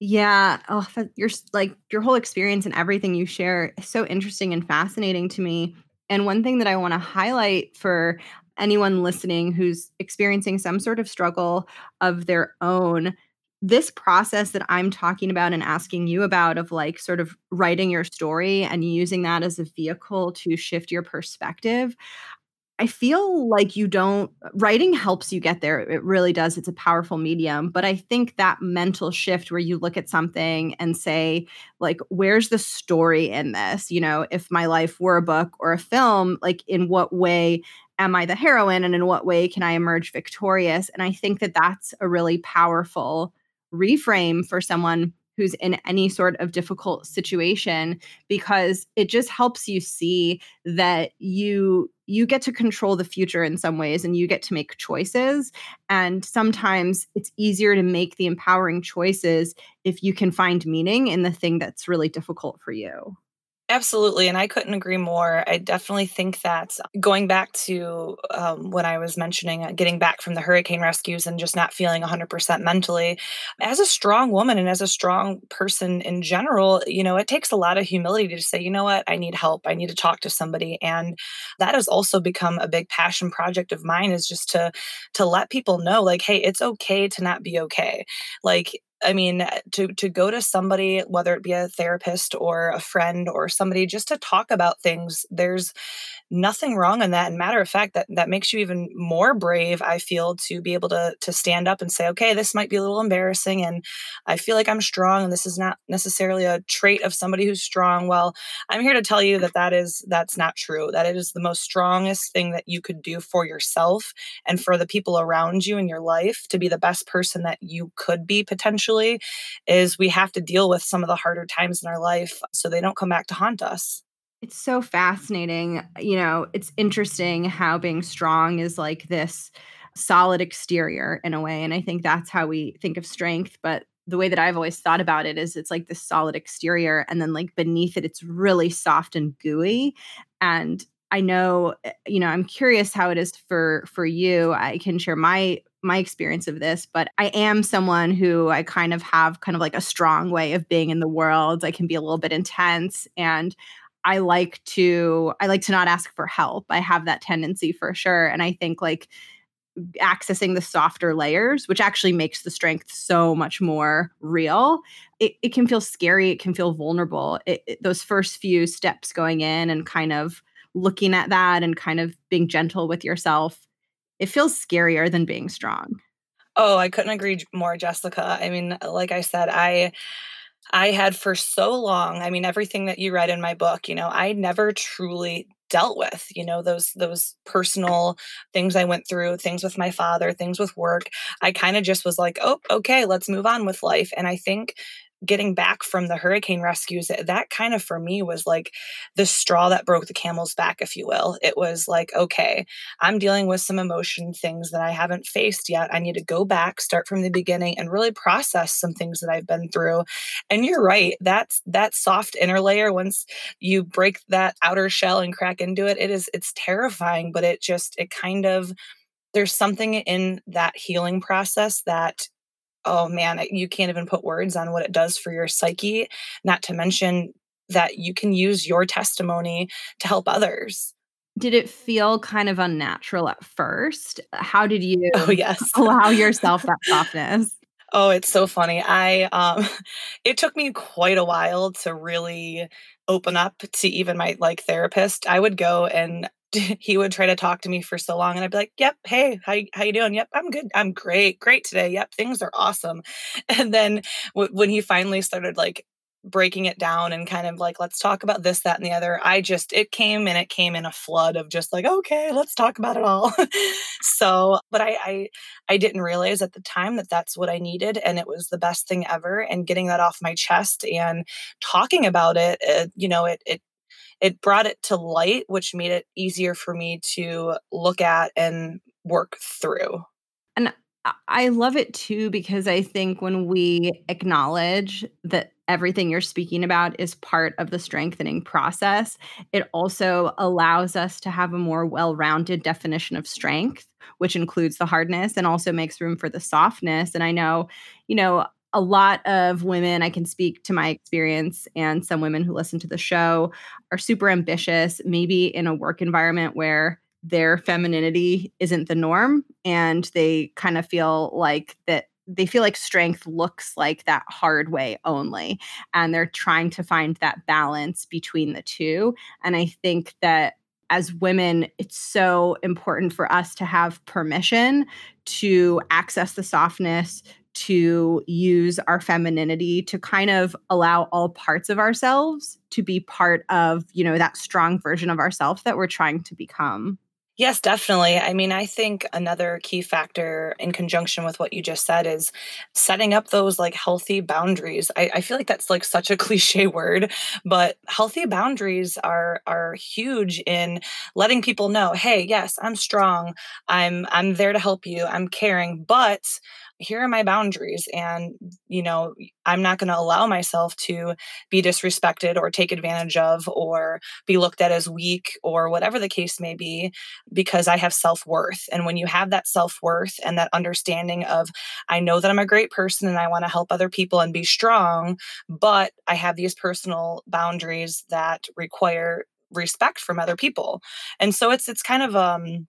Yeah. Oh, your like your whole experience and everything you share is so interesting and fascinating to me. And one thing that I want to highlight for anyone listening who's experiencing some sort of struggle of their own this process that I'm talking about and asking you about of like sort of writing your story and using that as a vehicle to shift your perspective. I feel like you don't writing helps you get there. It really does. It's a powerful medium, but I think that mental shift where you look at something and say like where's the story in this? You know, if my life were a book or a film, like in what way am I the heroine and in what way can I emerge victorious? And I think that that's a really powerful reframe for someone who's in any sort of difficult situation because it just helps you see that you you get to control the future in some ways and you get to make choices and sometimes it's easier to make the empowering choices if you can find meaning in the thing that's really difficult for you Absolutely. And I couldn't agree more. I definitely think that going back to um, when I was mentioning uh, getting back from the hurricane rescues and just not feeling 100% mentally, as a strong woman and as a strong person in general, you know, it takes a lot of humility to say, you know what, I need help. I need to talk to somebody. And that has also become a big passion project of mine is just to to let people know like hey it's okay to not be okay like I mean, eh, to to go to somebody, whether it be a therapist or a friend or somebody, just to talk about things. There's nothing wrong in that. And matter of fact, that that makes you even more brave. I feel to be able to to stand up and say, okay, this might be a little embarrassing, and I feel like I'm strong, and this is not necessarily a trait of somebody who's strong. Well, I'm here to tell you that that is that's not true. That it is the most strongest thing that you could do for yourself and for the people around you in your life to be the best person that you could be potentially. Is we have to deal with some of the harder times in our life so they don't come back to haunt us. It's so fascinating. You know, it's interesting how being strong is like this solid exterior in a way. And I think that's how we think of strength. But the way that I've always thought about it is it's like this solid exterior. And then, like, beneath it, it's really soft and gooey. And I know, eh, you know, I'm curious how it is for for you. I can share my my experience of this, but I am someone who I kind of have kind of like a strong way of being in the world. I can be a little bit intense and I like to I like to not ask for help. I have that tendency for sure and I think like accessing the softer layers, which actually makes the strength so much more real. It, it can feel scary. It can feel vulnerable. It, it, those first few steps going in and kind of looking at that and kind of being gentle with yourself, it feels scarier than being strong. Oh, I couldn't agree more, Jessica. I mean, like I said, I I had for so long, I mean, everything that you read in my book, you know, I never truly dealt with you know those those personal things i went through things with my father things with work. I kind of just was like oh okay let's move on with life. And i think getting back from the hurricane rescues, eh, that kind of for me was like the straw that broke the camel's back, if you will. It was like, okay, I'm dealing with some emotion things that I haven't faced yet. I need to go back, start from the beginning, and really process some things that I've been through. And you're right, that's that soft inner layer, once you break that outer shell and crack into it, it is it's terrifying, but it just it kind of there's something in that healing process that oh man, you can't even put words on what it does for your psyche, not to mention that you can use your testimony to help others. Did it feel kind of unnatural at first? How did you oh, yes. allow yourself that softness? Oh, it's so funny. I um it took me quite a while to really open up to even my like therapist. I would go and he would try to talk to me for so long and I'd be like, "Yep, hey, how how you doing? Yep, I'm good. I'm great. Great today. Yep, things are awesome." And then w- when he finally started like breaking it down and kind of like let's talk about this that and the other i just it came and it came in a flood of just like okay let's talk about it all so but I, I i didn't realize at the time that that's what i needed and it was the best thing ever and getting that off my chest and talking about it, it uh, you know it it it brought it to light, which made it easier for me to look at and work through. And I love it too because I think when we acknowledge that everything you're speaking about is part of the strengthening process, it also allows us to have a more well rounded definition of strength, which includes the hardness and also makes room for the softness. And I know, you know, a lot of women, I can speak to my experience, and some women who listen to the show are super ambitious, maybe in a work environment where their femininity isn't the norm and they kind of feel like that they feel like strength looks like that hard way only and they're trying to find that balance between the two and i think that as women it's so important for us to have permission to access the softness to use our femininity to kind of allow all parts of ourselves to be part of, you know, that strong version of ourselves that we're trying to become. Yes, definitely. I mean, I think another key factor in conjunction with what you just said is setting up those like healthy boundaries. I, I, feel like that's like such a cliche word, but healthy boundaries are are huge in letting people know, hey, yes, I'm strong. I'm I'm there to help you. I'm caring, but here are my boundaries and you know i'm not going to allow myself to be disrespected or take advantage of or be looked at as weak or whatever the case may be because i have self-worth. And when you have that self-worth and that understanding of i know that i'm a great person and i want to help other people and be strong but i have these personal boundaries that require respect from other people. And so it's it's kind of um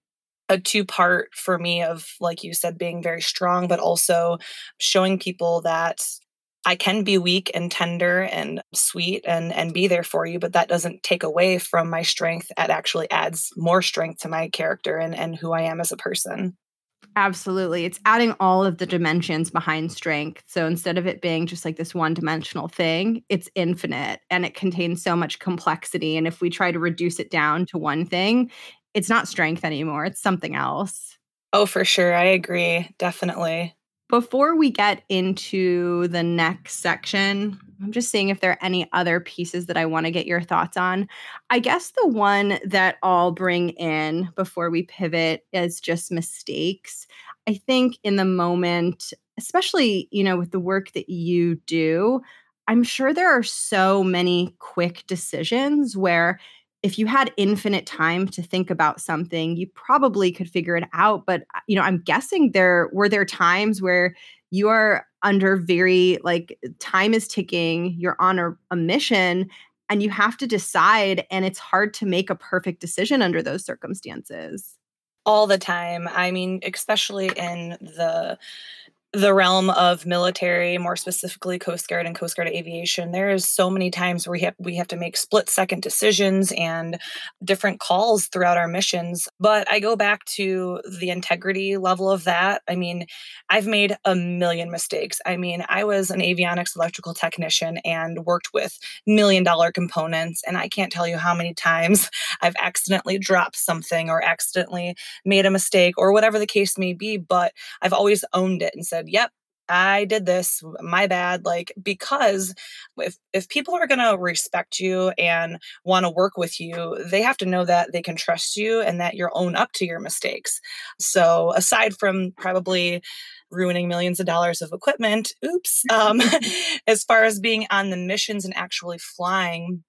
a two part for me of like you said being very strong but also showing people that I can be weak and tender and sweet and and be there for you but that doesn't take away from my strength it actually adds more strength to my character and and who I am as a person. Absolutely. It's adding all of the dimensions behind strength. So instead of it being just like this one dimensional thing, it's infinite and it contains so much complexity. And if we try to reduce it down to one thing, it's not strength anymore, it's something else. Oh, for sure. I agree. Definitely. Before we get into the next section, I'm just seeing if there are any other pieces that I want to get your thoughts on. I guess the one that I'll bring in before we pivot is just mistakes. I think in the moment, especially, you know, with the work that you do, I'm sure there are so many quick decisions where if you had infinite time to think about something, you probably could figure it out. But, uh, you know, I'm guessing there were there times where you are under very like time is ticking, you're on a, a mission and you have to decide and it's hard to make a perfect decision under those circumstances all the time i mean especially in the the realm of military, more specifically Coast Guard and Coast Guard aviation, there is so many times where we have we have to make split second decisions and different calls throughout our missions. But I go back to the integrity level of that. I mean, I've made a million mistakes. I mean, I was an avionics electrical technician and worked with million dollar components, and I can't tell you how many times I've accidentally dropped something or accidentally made a mistake or whatever the case may be. But I've always owned it and said said, "Yep, I did this, my bad." Like because if if people are going to respect you and want to work with you, they have to know that they can trust you and that you're own up to your mistakes. So, aside from probably ruining millions of dollars of equipment, oops, um, as far as being on the missions and actually flying,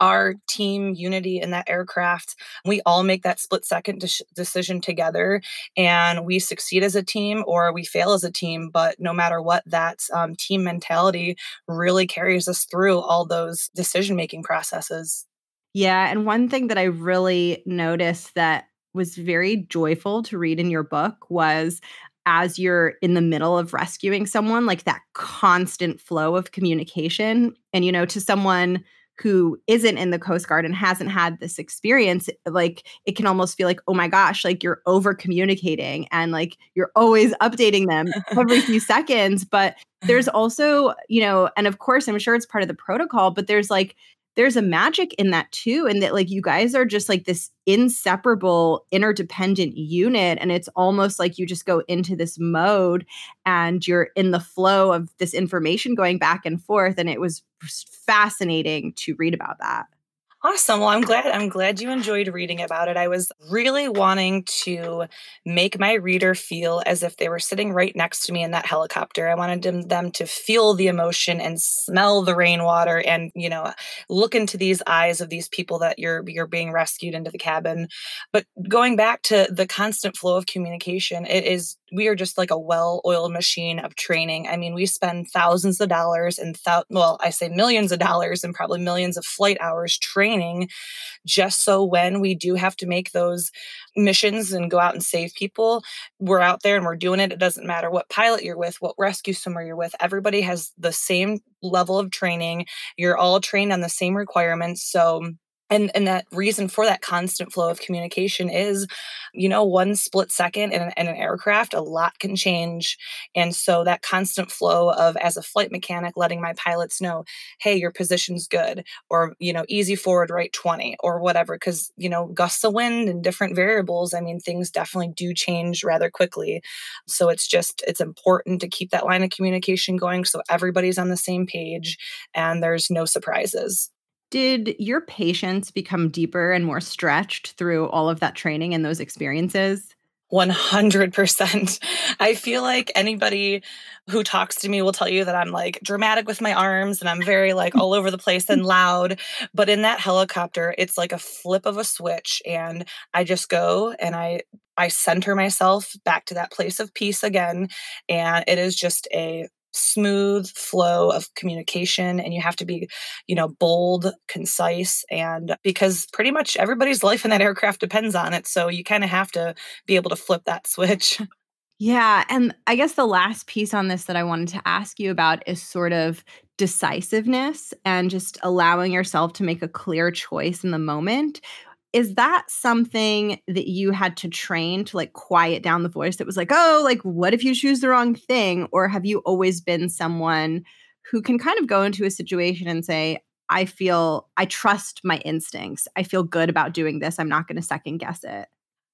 our team unity in that aircraft. We all make that split second de- decision together and we succeed as a team or we fail as a team. But no matter what, that um, team mentality really carries us through all those decision making processes. Yeah. And one thing that I really noticed that was very joyful to read in your book was as you're in the middle of rescuing someone, like that constant flow of communication. And, you know, to someone who isn't in the Coast Guard and hasn't had this experience, like it can almost feel like, oh my gosh, like you're over communicating and like you're always updating them every few seconds. But there's also, you know, and of course, I'm sure it's part of the protocol, but there's like there's a magic in that too and that like you guys are just like this inseparable interdependent unit and it's almost like you just go into this mode and you're in the flow of this information going back and forth and it was fascinating to read about that Awesome. Well, I'm glad I'm glad you enjoyed reading about it. I was really wanting to make my reader feel as if they were sitting right next to me in that helicopter. I wanted them, to feel the emotion and smell the rainwater and, you know, look into these eyes of these people that you're you're being rescued into the cabin. But going back to the constant flow of communication, it is we are just like a well-oiled machine of training. I mean, we spend thousands of dollars and thou- well, I say millions of dollars and probably millions of flight hours training training just so when we do have to make those missions and go out and save people, we're out there and we're doing it. It doesn't matter what pilot you're with, what rescue swimmer you're with. Everybody has the same level of training. You're all trained on the same requirements. So and and that reason for that constant flow of communication is you know one split second in an, in an, aircraft a lot can change. And so that constant flow of as a flight mechanic letting my pilots know hey your position's good or you know easy forward right 20 or whatever because you know gusts of wind and different variables i mean things definitely do change rather quickly. So it's just it's important to keep that line of communication going so everybody's on the same page and there's no surprises did your patience become deeper and more stretched through all of that training and those experiences? 100%. I feel like anybody who talks to me will tell you that I'm like dramatic with my arms and I'm very like all over the place and loud. But in that helicopter, it's like a flip of a switch and I just go and I I center myself back to that place of peace again and it is just a smooth flow of communication and you have to be you know bold concise and because pretty much everybody's life in that aircraft depends on it so you kind of have to be able to flip that switch. Yeah and i guess the last piece on this that i wanted to ask you about is sort of decisiveness and just allowing yourself to make a clear choice in the moment is that something that you had to train to like quiet down the voice that was like oh like what if you choose the wrong thing? Or have you always been someone who can kind of go into a situation and say i feel i trust my instincts. I feel good about doing this. I'm not going to second guess it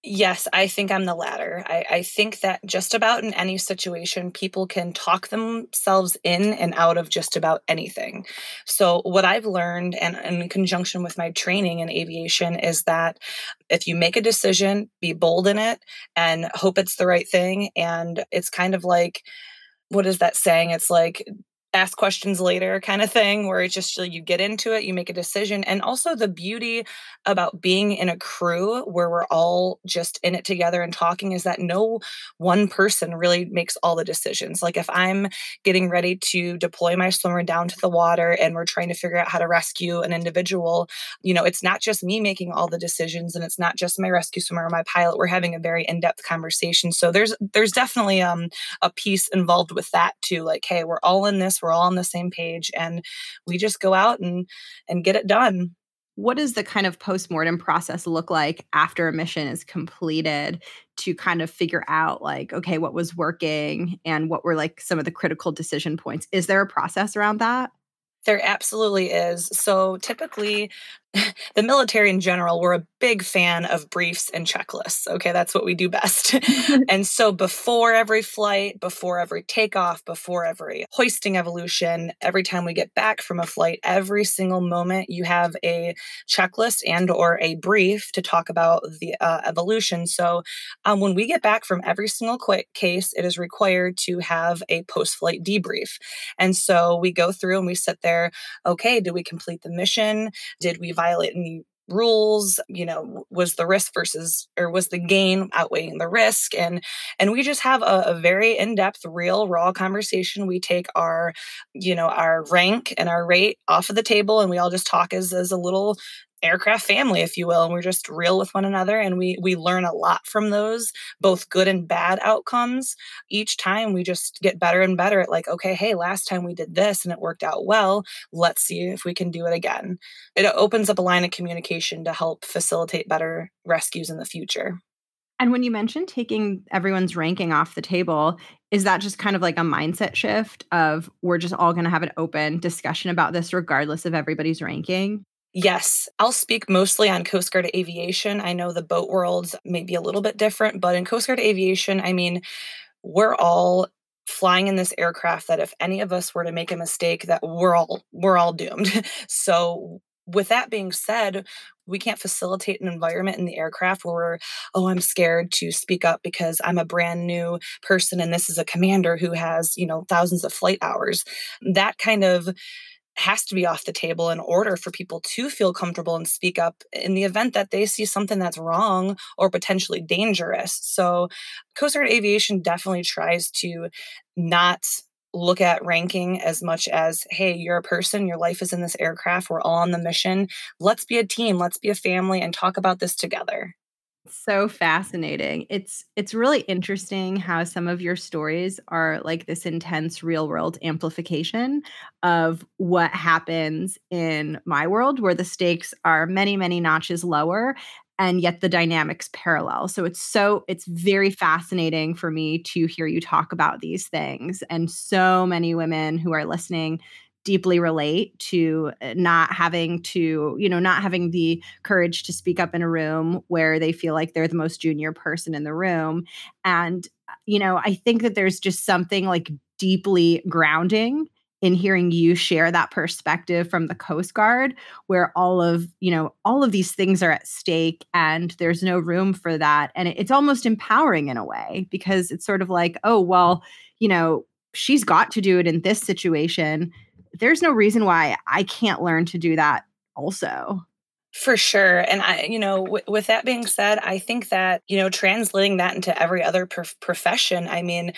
Yes, I think I'm the latter. I, I, think that just about in any situation, people can talk themselves in and out of just about anything. So, what I've learned, and, and in conjunction with my training in aviation, is that if you make a decision, be bold in it and hope it's the right thing. And it's kind of like, what is that saying? It's like, ask questions later kind of thing where it's just you get into it you make a decision and also the beauty about being in a crew where we're all just in it together and talking is that no one person really makes all the decisions. Like if i'm getting ready to deploy my swimmer down to the water and we're trying to figure out how to rescue an individual you know it's not just me making all the decisions and it's not just my rescue swimmer or my pilot. We're having a very in-depth conversation. So there's there's definitely um a piece involved with that too like hey we're all in this we're all on the same page and we just go out and and get it done. What does the kind of post-mortem process look like after a mission is completed to kind of figure out like okay what was working and what were like some of the critical decision points? Is there a process around that? There absolutely is. So typically, the military in general, we're a big fan of briefs and checklists. Okay, that's what we do best. and so before every flight, before every takeoff, before every hoisting evolution, every time we get back from a flight, every single moment you have a checklist and or a brief to talk about the uh, evolution. So um, when we get back from every single quick case, it is required to have a post-flight debrief. And so we go through and we sit there. Okay, did we complete the mission? Did we violate any rules you know was the risk versus or was the gain outweighing the risk and and we just have a, a, very in-depth real raw conversation. We take our you know our rank and our rate off of the table and we all just talk as as a little aircraft family if you will and we're just real with one another and we we learn a lot from those both good and bad outcomes. Each time we just get better and better at like okay hey last time we did this and it worked out well. Let's see if we can do it again. It opens up a line of communication to help facilitate better rescues in the future. And when you mentioned taking everyone's ranking off the table, is that just kind of like a mindset shift of we're just all going to have an open discussion about this regardless of everybody's ranking? Yes, I'll speak mostly on Coast Guard aviation. I know the boat world may be a little bit different, but in Coast Guard aviation, I mean, we're all flying in this aircraft that if any of us were to make a mistake that we're all we're all doomed. so with that being said, we can't facilitate an environment in the aircraft where we're, oh, I'm scared to speak up because I'm a brand new person and this is a commander who has, you know, thousands of flight hours. That kind of has to be off the table in order for people to feel comfortable and speak up in the event that they see something that's wrong or potentially dangerous. So, Coast Guard Aviation definitely tries to not look at ranking as much as hey you're a person your life is in this aircraft we're all on the mission let's be a team let's be a family and talk about this together so fascinating. It's it's really interesting how some of your stories are like this intense real world amplification of what happens in my world where the stakes are many many notches lower and yet the dynamics parallel. So it's so it's very fascinating for me to hear you talk about these things and so many women who are listening deeply relate to uh, not having to, you know, not having the courage to speak up in a room where they feel like they're the most junior person in the room. And, uh, you know, I think that there's just something like deeply grounding in hearing you share that perspective from the coast guard where all of you know all of these things are at stake and there's no room for that and it's almost empowering in a way because it's sort of like oh well you know she's got to do it in this situation there's no reason why I can't learn to do that also. For sure. And I, you know, w- with that being said, I think that, you know, translating that into every other prof- profession, I mean,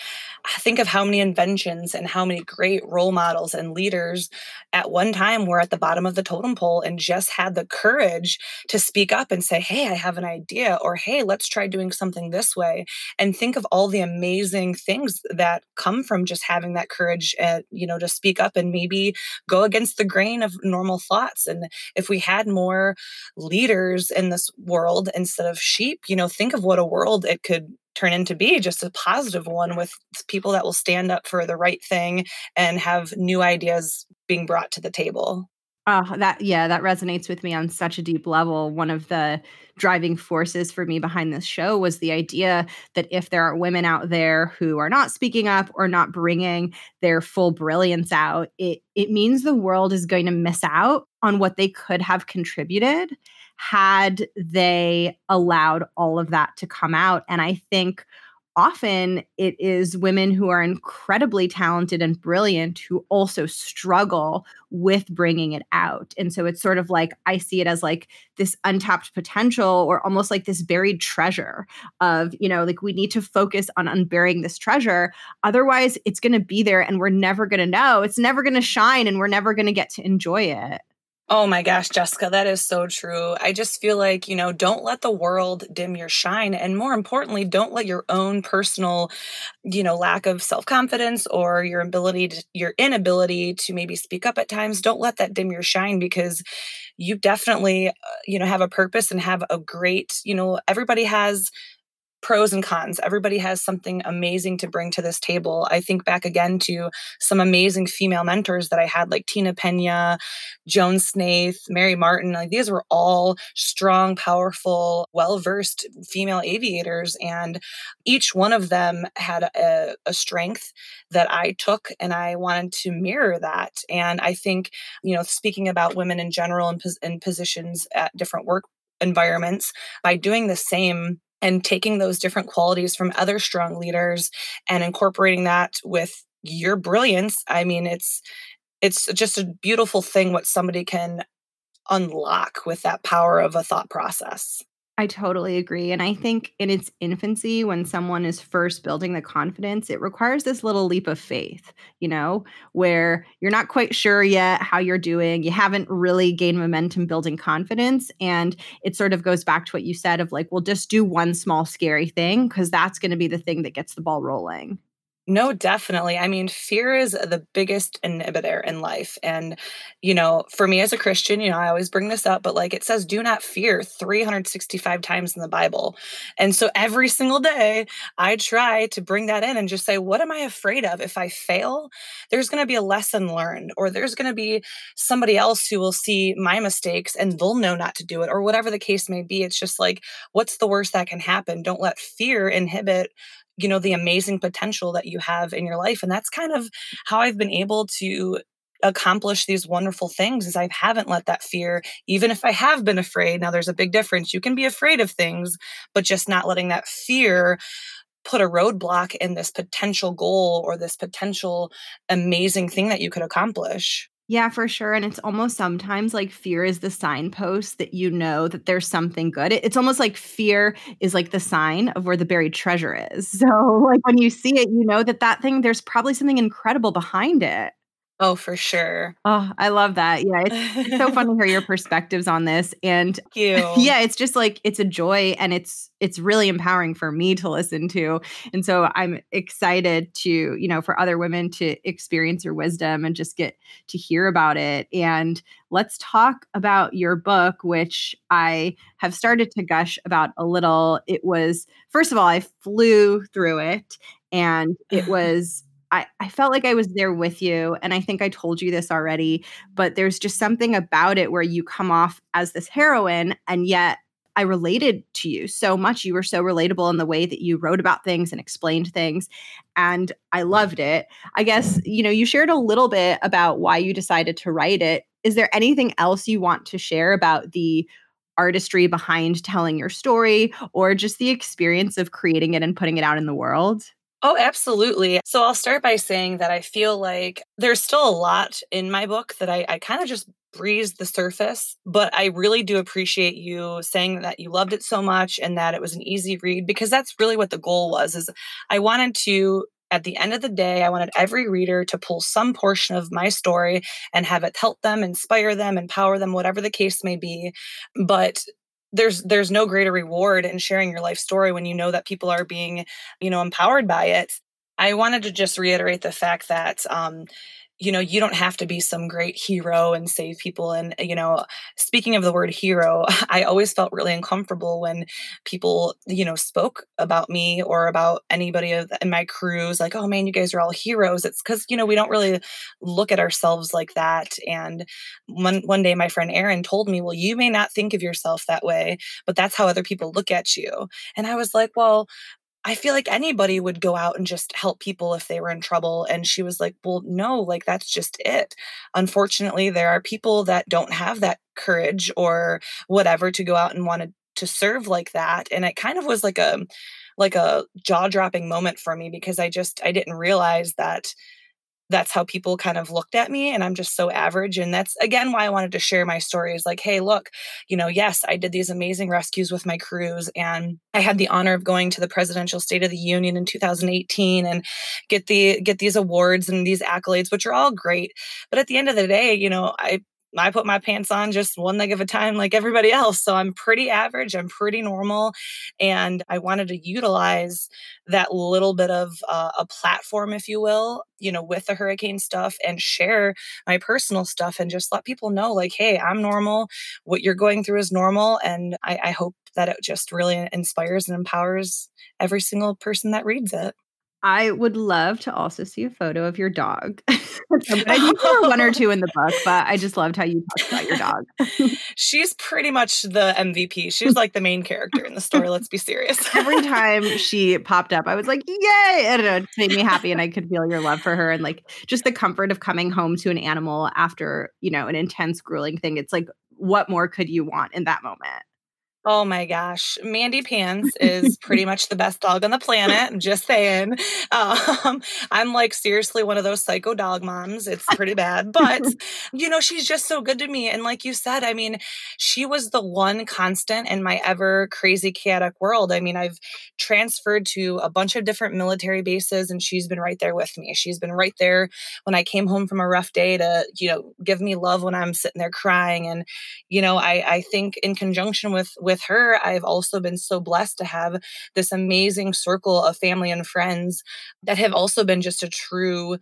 think of how many inventions and how many great role models and leaders at one time were at the bottom of the totem pole and just had the courage to speak up and say, Hey, I have an idea, or Hey, let's try doing something this way. And think of all the amazing things that come from just having that courage, at, you know, to speak up and maybe go against the grain of normal thoughts. And if we had more, leaders in this world instead of sheep. You know think of what a world it could turn into be just a positive one with people that will stand up for the right thing and have new ideas being brought to the table Oh, that yeah, that resonates with me on such a deep level. One of the driving forces for me behind this show was the idea that if there are women out there who are not speaking up or not bringing their full brilliance out, it it means the world is going to miss out on what they could have contributed had they allowed all of that to come out. And I think often it is women who are incredibly talented and brilliant who also struggle with bringing it out. And so it's sort of like I see it as like this untapped potential or almost like this buried treasure of, you know, like we need to focus on unburying this treasure. Otherwise, it's going to be there and we're never going to know. It's never going to shine and we're never going to get to enjoy it. Oh my gosh, Jessica, that is so true. I just feel like, you know, don't let the world dim your shine. And more importantly, don't let your own personal, you know, lack of self confidence or your ability to, your inability to maybe speak up at times, don't let that dim your shine because you definitely, uh, you know, have a purpose and have a great, you know, everybody has pros and cons. Everybody has something amazing to bring to this table. I think back again to some amazing female mentors that I had, like Tina Pena, Joan Snaith, Mary Martin. Like these were all strong, powerful, well versed female aviators. And each one of them had a, a strength that I took and I wanted to mirror that. And I think, you know, speaking about women in general and in positions at different work environments, by doing the same and taking those different qualities from other strong leaders and incorporating that with your brilliance i mean it's it's just a beautiful thing what somebody can unlock with that power of a thought process I totally agree. And I mm-hmm. think in its infancy, when someone is first building the confidence, it requires this little leap of faith, you know, where you're not quite sure yet how you're doing. You haven't really gained momentum building confidence. And it sort of goes back to what you said of like, well, just do one small scary thing because that's going to be the thing that gets the ball rolling. No, definitely. I mean, fear is the biggest inhibitor in life. And, you know, for me as a Christian, you know, I always bring this up, but like it says, do not fear 365 times in the Bible. And so every single day, I try to bring that in and just say, what am I afraid of? If I fail, there's going to be a lesson learned, or there's going to be somebody else who will see my mistakes and they'll know not to do it, or whatever the case may be. It's just like, what's the worst that can happen? Don't let fear inhibit you know the amazing potential that you have in your life and that's kind of how i've been able to accomplish these wonderful things is I haven't let that fear, even if I have been afraid. Now, there's a big difference. You can be afraid of things, but just not letting that fear put a roadblock in this potential goal or this potential amazing thing that you could accomplish. Yeah, for sure. And it's almost sometimes like fear is the signpost that you know that there's something good. It's almost like fear is like the sign of where the buried treasure is. So, like when you see it, you know that that thing, there's probably something incredible behind it. Oh, for sure. Oh, I love that. Yeah, it's, it's so fun to hear your perspectives on this. And yeah, it's just like it's a joy and it's it's really empowering for me to listen to. And so I'm excited to, you know, for other women to experience your wisdom and just get to hear about it. And let's talk about your book, which I have started to gush about a little. It was, first of all, I flew through it and it was I, I felt like I was there with you. And I think I told you this already, but there's just something about it where you come off as this heroine and yet I related to you so much. You were so relatable in the way that you wrote about things and explained things. And I loved it. I guess, you know, you shared a little bit about why you decided to write it. Is there anything else you want to share about the artistry behind telling your story or just the experience of creating it and putting it out in the world? Oh, absolutely. So I'll start by saying that I feel like there's still a lot in my book that I, I kind of just breezed the surface, but I really do appreciate you saying that you loved it so much and that it was an easy read because that's really what the goal was is I wanted to at the end of the day, I wanted every reader to pull some portion of my story and have it help them, inspire them, empower them, whatever the case may be. But there's there's no greater reward in sharing your life story when you know that people are being you know empowered by it. I wanted to just reiterate the fact that um, you know you don't have to be some great hero and save people and you know speaking of the word hero i always felt really uncomfortable when people you know spoke about me or about anybody in my crews like oh man you guys are all heroes. It's because you know we don't really look at ourselves like that and one one day my friend Erin told me well you may not think of yourself that way but that's how other people look at you. And i was like well I feel like anybody would go out and just help people if they were in trouble. And she was like, Well, no, like that's just it. Unfortunately, there are people that don't have that courage or whatever to go out and want to to serve like that and it kind of was like a like a jaw-dropping moment for me because I just I didn't realize that that's how people kind of looked at me and i'm just so average and that's again why i wanted to share my stories like hey look you know yes i did these amazing rescues with my crews and i had the honor of going to the presidential state of the union in 2018 and get the get these awards and these accolades which are all great but at the end of the day you know i I put my pants on just one leg of a time like everybody else. So I'm pretty average, I'm pretty normal. And I wanted to utilize that little bit of uh, a platform, if you will, you know, with the hurricane stuff and share my personal stuff and just let people know, like, hey, I'm normal. What you're going through is normal. And I, I hope that it just really inspires and empowers every single person that reads it. I would love to also see a photo of your dog. I think there were one or two in the book, but I just loved how you talked about your dog. She's pretty much the MVP. She's like the main character in the story. Let's be serious. Every time she popped up, I was like, "Yay!" I don't know, it made me happy, and I could feel your love for her, and like just the comfort of coming home to an animal after you know an intense, grueling thing. It's like, what more could you want in that moment? Oh my gosh. Mandy Pants is pretty much the best dog on the planet. I'm just saying. Um, I'm like seriously one of those psycho dog moms. It's pretty bad. But, you know, she's just so good to me. And like you said, I mean, she was the one constant in my ever crazy chaotic world. I mean, I've transferred to a bunch of different military bases and she's been right there with me. She's been right there when I came home from a rough day to, you know, give me love when I'm sitting there crying. And, you know, I, I think in conjunction with, with with her, I've also been so blessed to have this amazing circle of family and friends that have also been just a true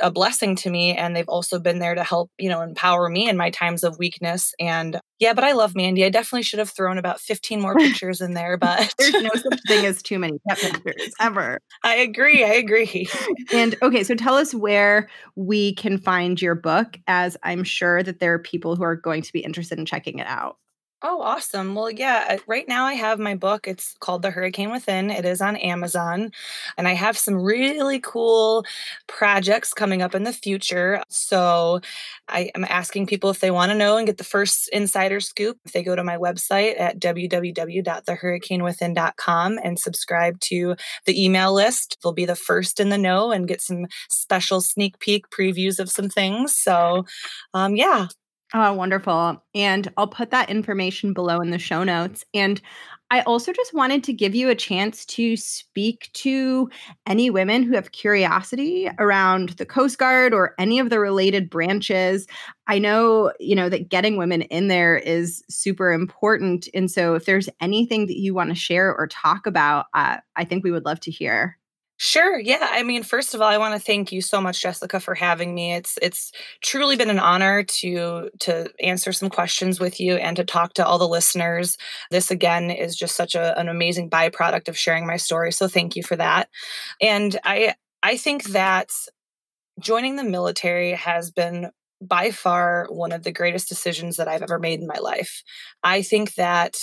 a blessing to me and they've also been there to help you know empower me in my times of weakness and yeah but i love mandy. I definitely should have thrown about 15 more pictures in there but there's no such thing as too many pet pictures ever. I agree i agree. And okay so tell us where we can find your book as i'm sure that there are people who are going to be interested in checking it out Oh, awesome. Well, yeah, right now I have my book. It's called The Hurricane Within. It is on Amazon. And I have some really cool projects coming up in the future. So I am asking people if they want to know and get the first insider scoop. If they go to my website at www.thehurricanewithin.com and subscribe to the email list, they'll be the first in the know and get some special sneak peek previews of some things. So, um, yeah, Oh, wonderful. And I'll put that information below in the show notes. And I also just wanted to give you a chance to speak to any women who have curiosity around the Coast Guard or any of the related branches. I know, you know, that getting women in there is super important. And so if there's anything that you want to share or talk about, uh, I think we would love to hear. Sure. Yeah. I mean, first of all, I want to thank you so much, Jessica, for having me. It's it's truly been an honor to to answer some questions with you and to talk to all the listeners. This again is just such a, an amazing byproduct of sharing my story. So thank you for that. And I I think that joining the military has been by far one of the greatest decisions that I've ever made in my life. I think that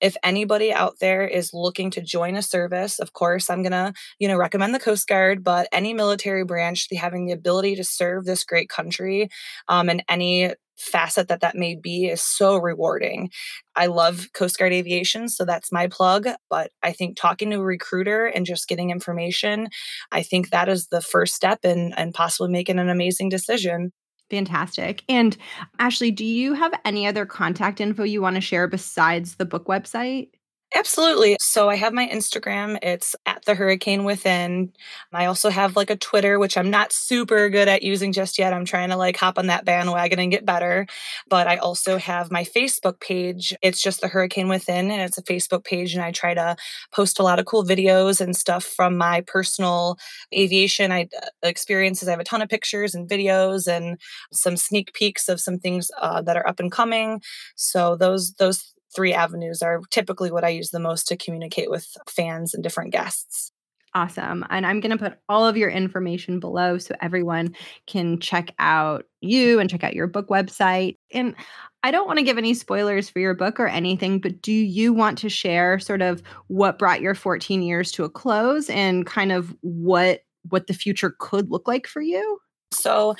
if anybody out there is looking to join a service, of course, I'm going to, you know, recommend the Coast Guard, but any military branch having the ability to serve this great country um, in any facet that that may be is so rewarding. I love Coast Guard aviation, so that's my plug. But I think talking to a recruiter and just getting information, I think that is the first step in and possibly making an amazing decision. Fantastic. And Ashlee, do you have any other contact info you want to share besides the book website? Absolutely. So I have my Instagram. It's at the hurricane within. I also have like a Twitter, which I'm not super good at using just yet. I'm trying to like hop on that bandwagon and get better. But I also have my Facebook page. It's just the hurricane within, and it's a Facebook page. And I try to post a lot of cool videos and stuff from my personal aviation I, uh, experiences. I have a ton of pictures and videos and some sneak peeks of some things uh, that are up and coming. So those those three avenues are typically what I use the most to communicate with fans and different guests. Awesome. And I'm going to put all of your information below so everyone can check out you and check out your book website. And I don't want to give any spoilers for your book or anything, but do you want to share sort of what brought your 14 years to a close and kind of what what the future could look like for you? So,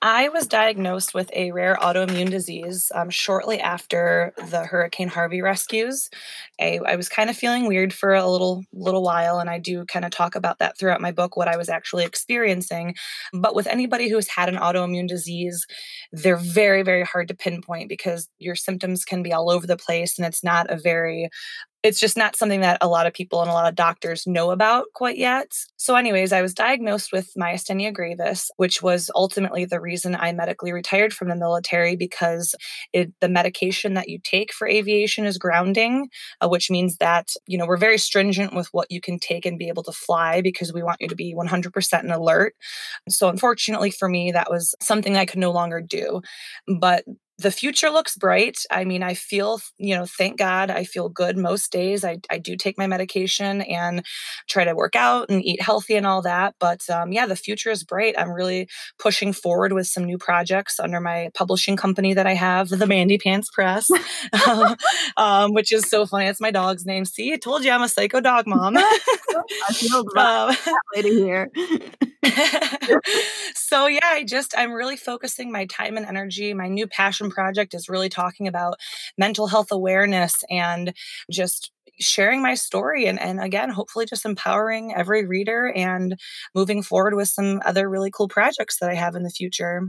I was diagnosed with a rare autoimmune disease um, shortly after the Hurricane Harvey rescues. I, I was kind of feeling weird for a little little while, and I do kind of talk about that throughout my book, what I was actually experiencing. But with anybody who's had an autoimmune disease, they're very very hard to pinpoint because your symptoms can be all over the place, and it's not a very it's just not something that a lot of people and a lot of doctors know about quite yet. So, anyways, I was diagnosed with myasthenia gravis, which was ultimately the reason I medically retired from the military because it, the medication that you take for aviation is grounding, uh, which means that, you know, we're very stringent with what you can take and be able to fly because we want you to be 100% in alert. So, unfortunately for me, that was something I could no longer do. But the future looks bright. I mean, I feel, you know, thank God I feel good most days. I, I do take my medication and try to work out and eat healthy and all that. But um, yeah, the future is bright. I'm really pushing forward with some new projects under my publishing company that I have, the Mandy Pants Press, um, which is so funny. It's my dog's name. See, I told you I'm a psycho dog mom. I feel um, lady here. so yeah, I just, I'm really focusing my time and energy, my new passion project is really talking about mental health awareness and just sharing my story and, and again hopefully just empowering every reader and moving forward with some other really cool projects that i have in the future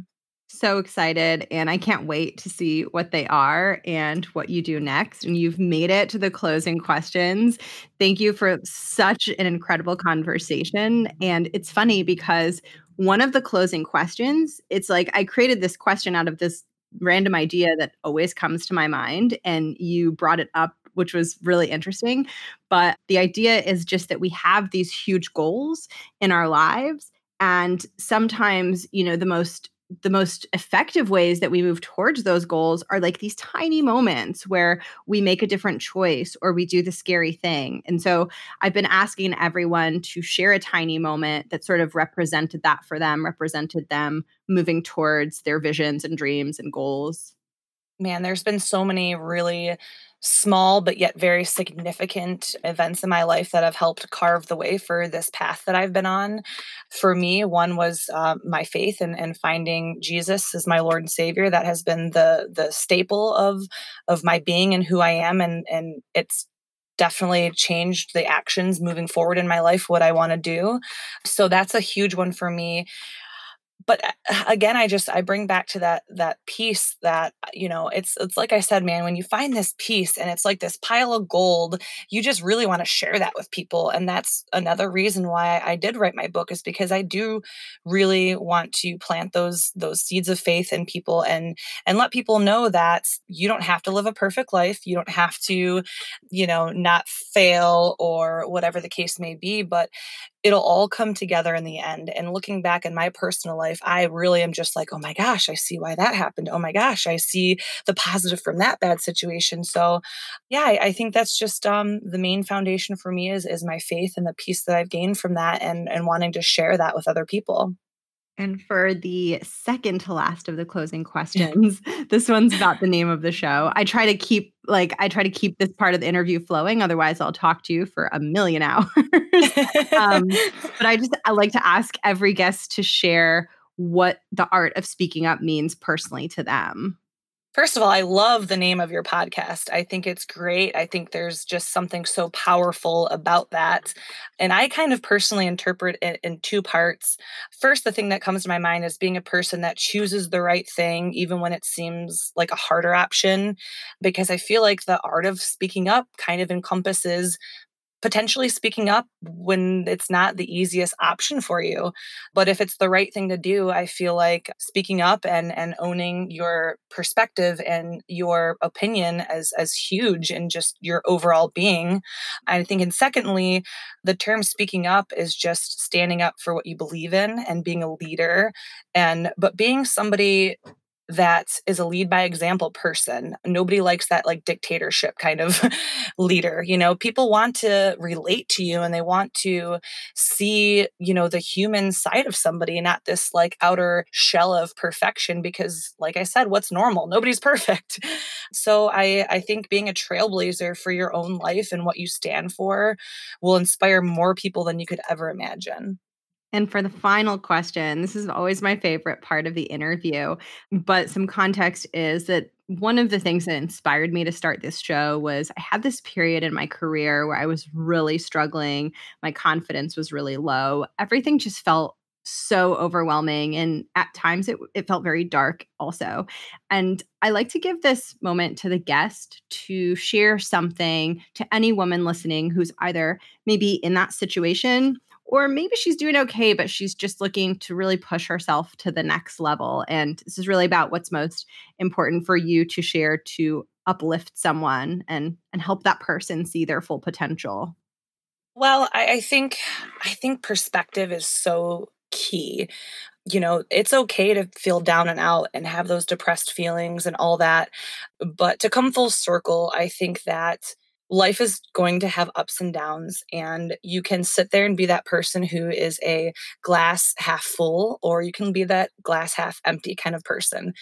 so excited and I can't wait to see what they are and what you do next. And you've made it to the closing questions. Thank you for such an incredible conversation. And it's funny because one of the closing questions, it's like I created this question out of this random idea that always comes to my mind and you brought it up which was really interesting. But the idea is just that we have these huge goals in our lives and sometimes you know the most the most effective ways that we move towards those goals are like these tiny moments where we make a different choice or we do the scary thing. And so I've been asking everyone to share a tiny moment that sort of represented that for them, represented them moving towards their visions and dreams and goals. Man, there's been so many really small but yet very significant events in my life that have helped carve the way for this path that I've been on. For me, one was uh, my faith and, and finding Jesus as my Lord and Savior. That has been the the staple of of my being and who I am, and and it's definitely changed the actions moving forward in my life what i want to do so that's a huge one for me but uh, again i just i bring back to that that peace that you know it's it's like i said man when you find this peace and it's like this pile of gold you just really want to share that with people and that's another reason why i did write my book is because i do really want to plant those those seeds of faith in people and and let people know that you don't have to live a perfect life you don't have to you know not fail or whatever the case may be but it'll all come together in the end. And looking back in my personal life, I really am just like, oh my gosh, I see why that happened. Oh my gosh, I see the positive from that bad situation. So, yeah, I, I think that's just um, the main foundation for me is is my faith and the peace that I've gained from that, and and wanting to share that with other people. And for the second to last of the closing questions, this one's about the name of the show. I try to keep like I try to keep this part of the interview flowing, otherwise I'll talk to you for a million hours. um, but I just I like to ask every guest to share what the art of speaking up means personally to them. First of all, I love the name of your podcast. I think it's great. I think there's just something so powerful about that. And I kind of personally interpret it in two parts. First, the thing that comes to my mind is being a person that chooses the right thing, even when it seems like a harder option, because I feel like the art of speaking up kind of encompasses potentially speaking up when it's not the easiest option for you. But if it's the right thing to do i feel like speaking up and and owning your perspective and your opinion as as huge in just your overall being. I think and secondly the term speaking up is just standing up for what you believe in and being a leader and but being somebody that is a lead by example person. Nobody likes that like dictatorship kind of leader. You know, people want to relate to you and they want to see, you know, the human side of somebody, not this like outer shell of perfection because like I said, what's normal? Nobody's perfect. So I I think being a trailblazer for your own life and what you stand for will inspire more people than you could ever imagine. And for the final question, this is always my favorite part of the interview, but some context is that one of the things that inspired me to start this show was I had this period in my career where I was really struggling. My confidence was really low. Everything just felt so overwhelming and at times it, it felt very dark also and i like to give this moment to the guest to share something to any woman listening who's either maybe in that situation or maybe she's doing okay, but she's just looking to really push herself to the next level. And this is really about what's most important for you to share to uplift someone and and help that person see their full potential. Well, I, I think I think perspective is so key you know, it's okay to feel down and out and have those depressed feelings and all that. But to come full circle, I think that life is going to have ups and downs and you can sit there and be that person who is a glass half full or you can be that glass half empty kind of person.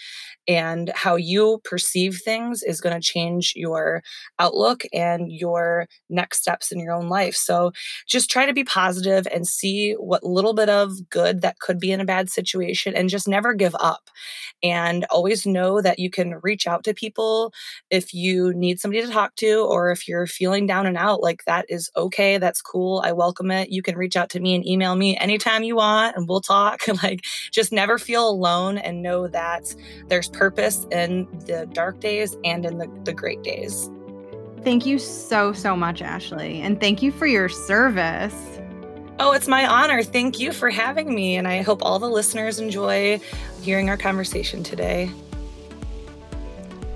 And how you perceive things is going to change your outlook and your next steps in your own life. So just try to be positive and see what little bit of good that could be in a bad situation and just never give up. And always know that you can reach out to people if you need somebody to talk to or if you're you're feeling down and out, like that is okay. That's cool. I welcome it. You can reach out to me and email me anytime you want and we'll talk. like just never feel alone and know that there's purpose in the dark days and in the, the great days. Thank you so, so much, Ashlee. And thank you for your service. Oh, it's my honor. Thank you for having me. And I hope all the listeners enjoy hearing our conversation today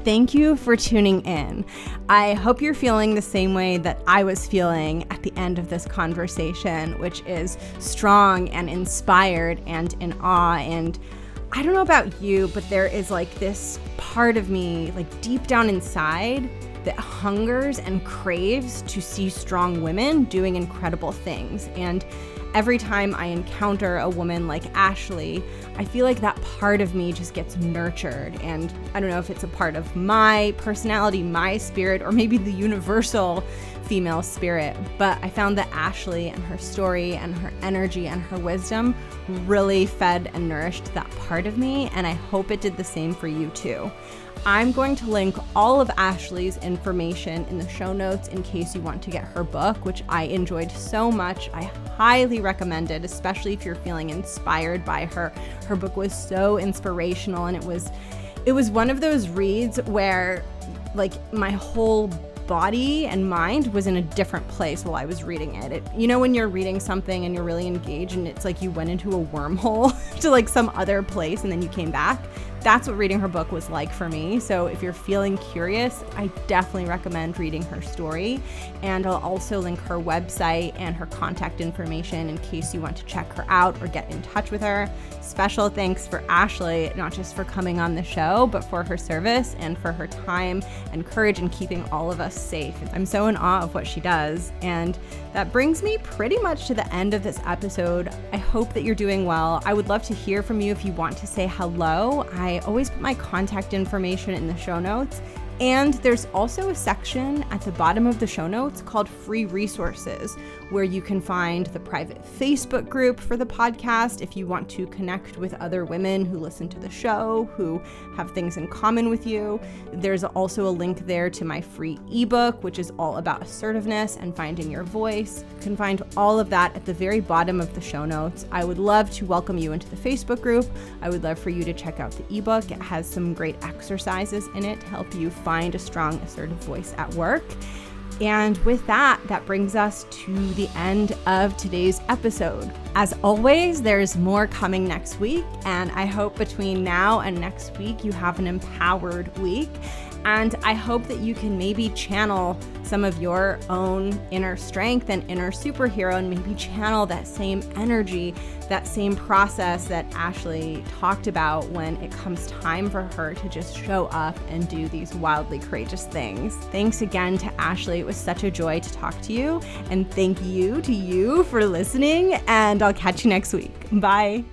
thank you for tuning in. I hope you're feeling the same way that I was feeling at the end of this conversation, which is strong and inspired and in awe. And I don't know about you, but there is like this part of me, like deep down inside, that hungers and craves to see strong women doing incredible things. And every time I encounter a woman like Ashlee, I feel like that part of me just gets nurtured. And I don't know if it's a part of my personality, my spirit, or maybe the universal female spirit. But I found that Ashlee and her story and her energy and her wisdom really fed and nourished that part of me. And I hope it did the same for you too. I'm going to link all of Ashlee's information in the show notes in case you want to get her book, which I enjoyed so much. I highly recommend it, especially if you're feeling inspired by her. Her book was so inspirational and it was it was one of those reads where like my whole body and mind was in a different place while I was reading it. it. You know, when you're reading something and you're really engaged and it's like you went into a wormhole to like some other place and then you came back? That's what reading her book was like for me. So if you're feeling curious, I definitely recommend reading her story. And I'll also link her website and her contact information in case you want to check her out or get in touch with her. Special thanks for Ashlee, not just for coming on the show, but for her service and for her time and courage in keeping all of us safe. I'm so in awe of what she does. And that brings me pretty much to the end of this episode. I hope that you're doing well. I would love to hear from you if you want to say hello. I always put my contact information in the show notes. And there's also a section at the bottom of the show notes called free resources, where you can find the private Facebook group for the podcast if you want to connect with other women who listen to the show, who have things in common with you. There's also a link there to my free ebook, which is all about assertiveness and finding your voice. You can find all of that at the very bottom of the show notes. I would love to welcome you into the Facebook group. I would love for you to check out the ebook. It has some great exercises in it to help you find a strong, assertive voice at work. And with that, that brings us to the end of today's episode. As always, there's more coming next week, and I hope between now and next week you have an empowered week. And I hope that you can maybe channel some of your own inner strength and inner superhero and maybe channel that same energy, that same process that Ashlee talked about when it comes time for her to just show up and do these wildly courageous things. Thanks again to Ashlee. It was such a joy to talk to you. And thank you to you for listening. And I'll catch you next week. Bye.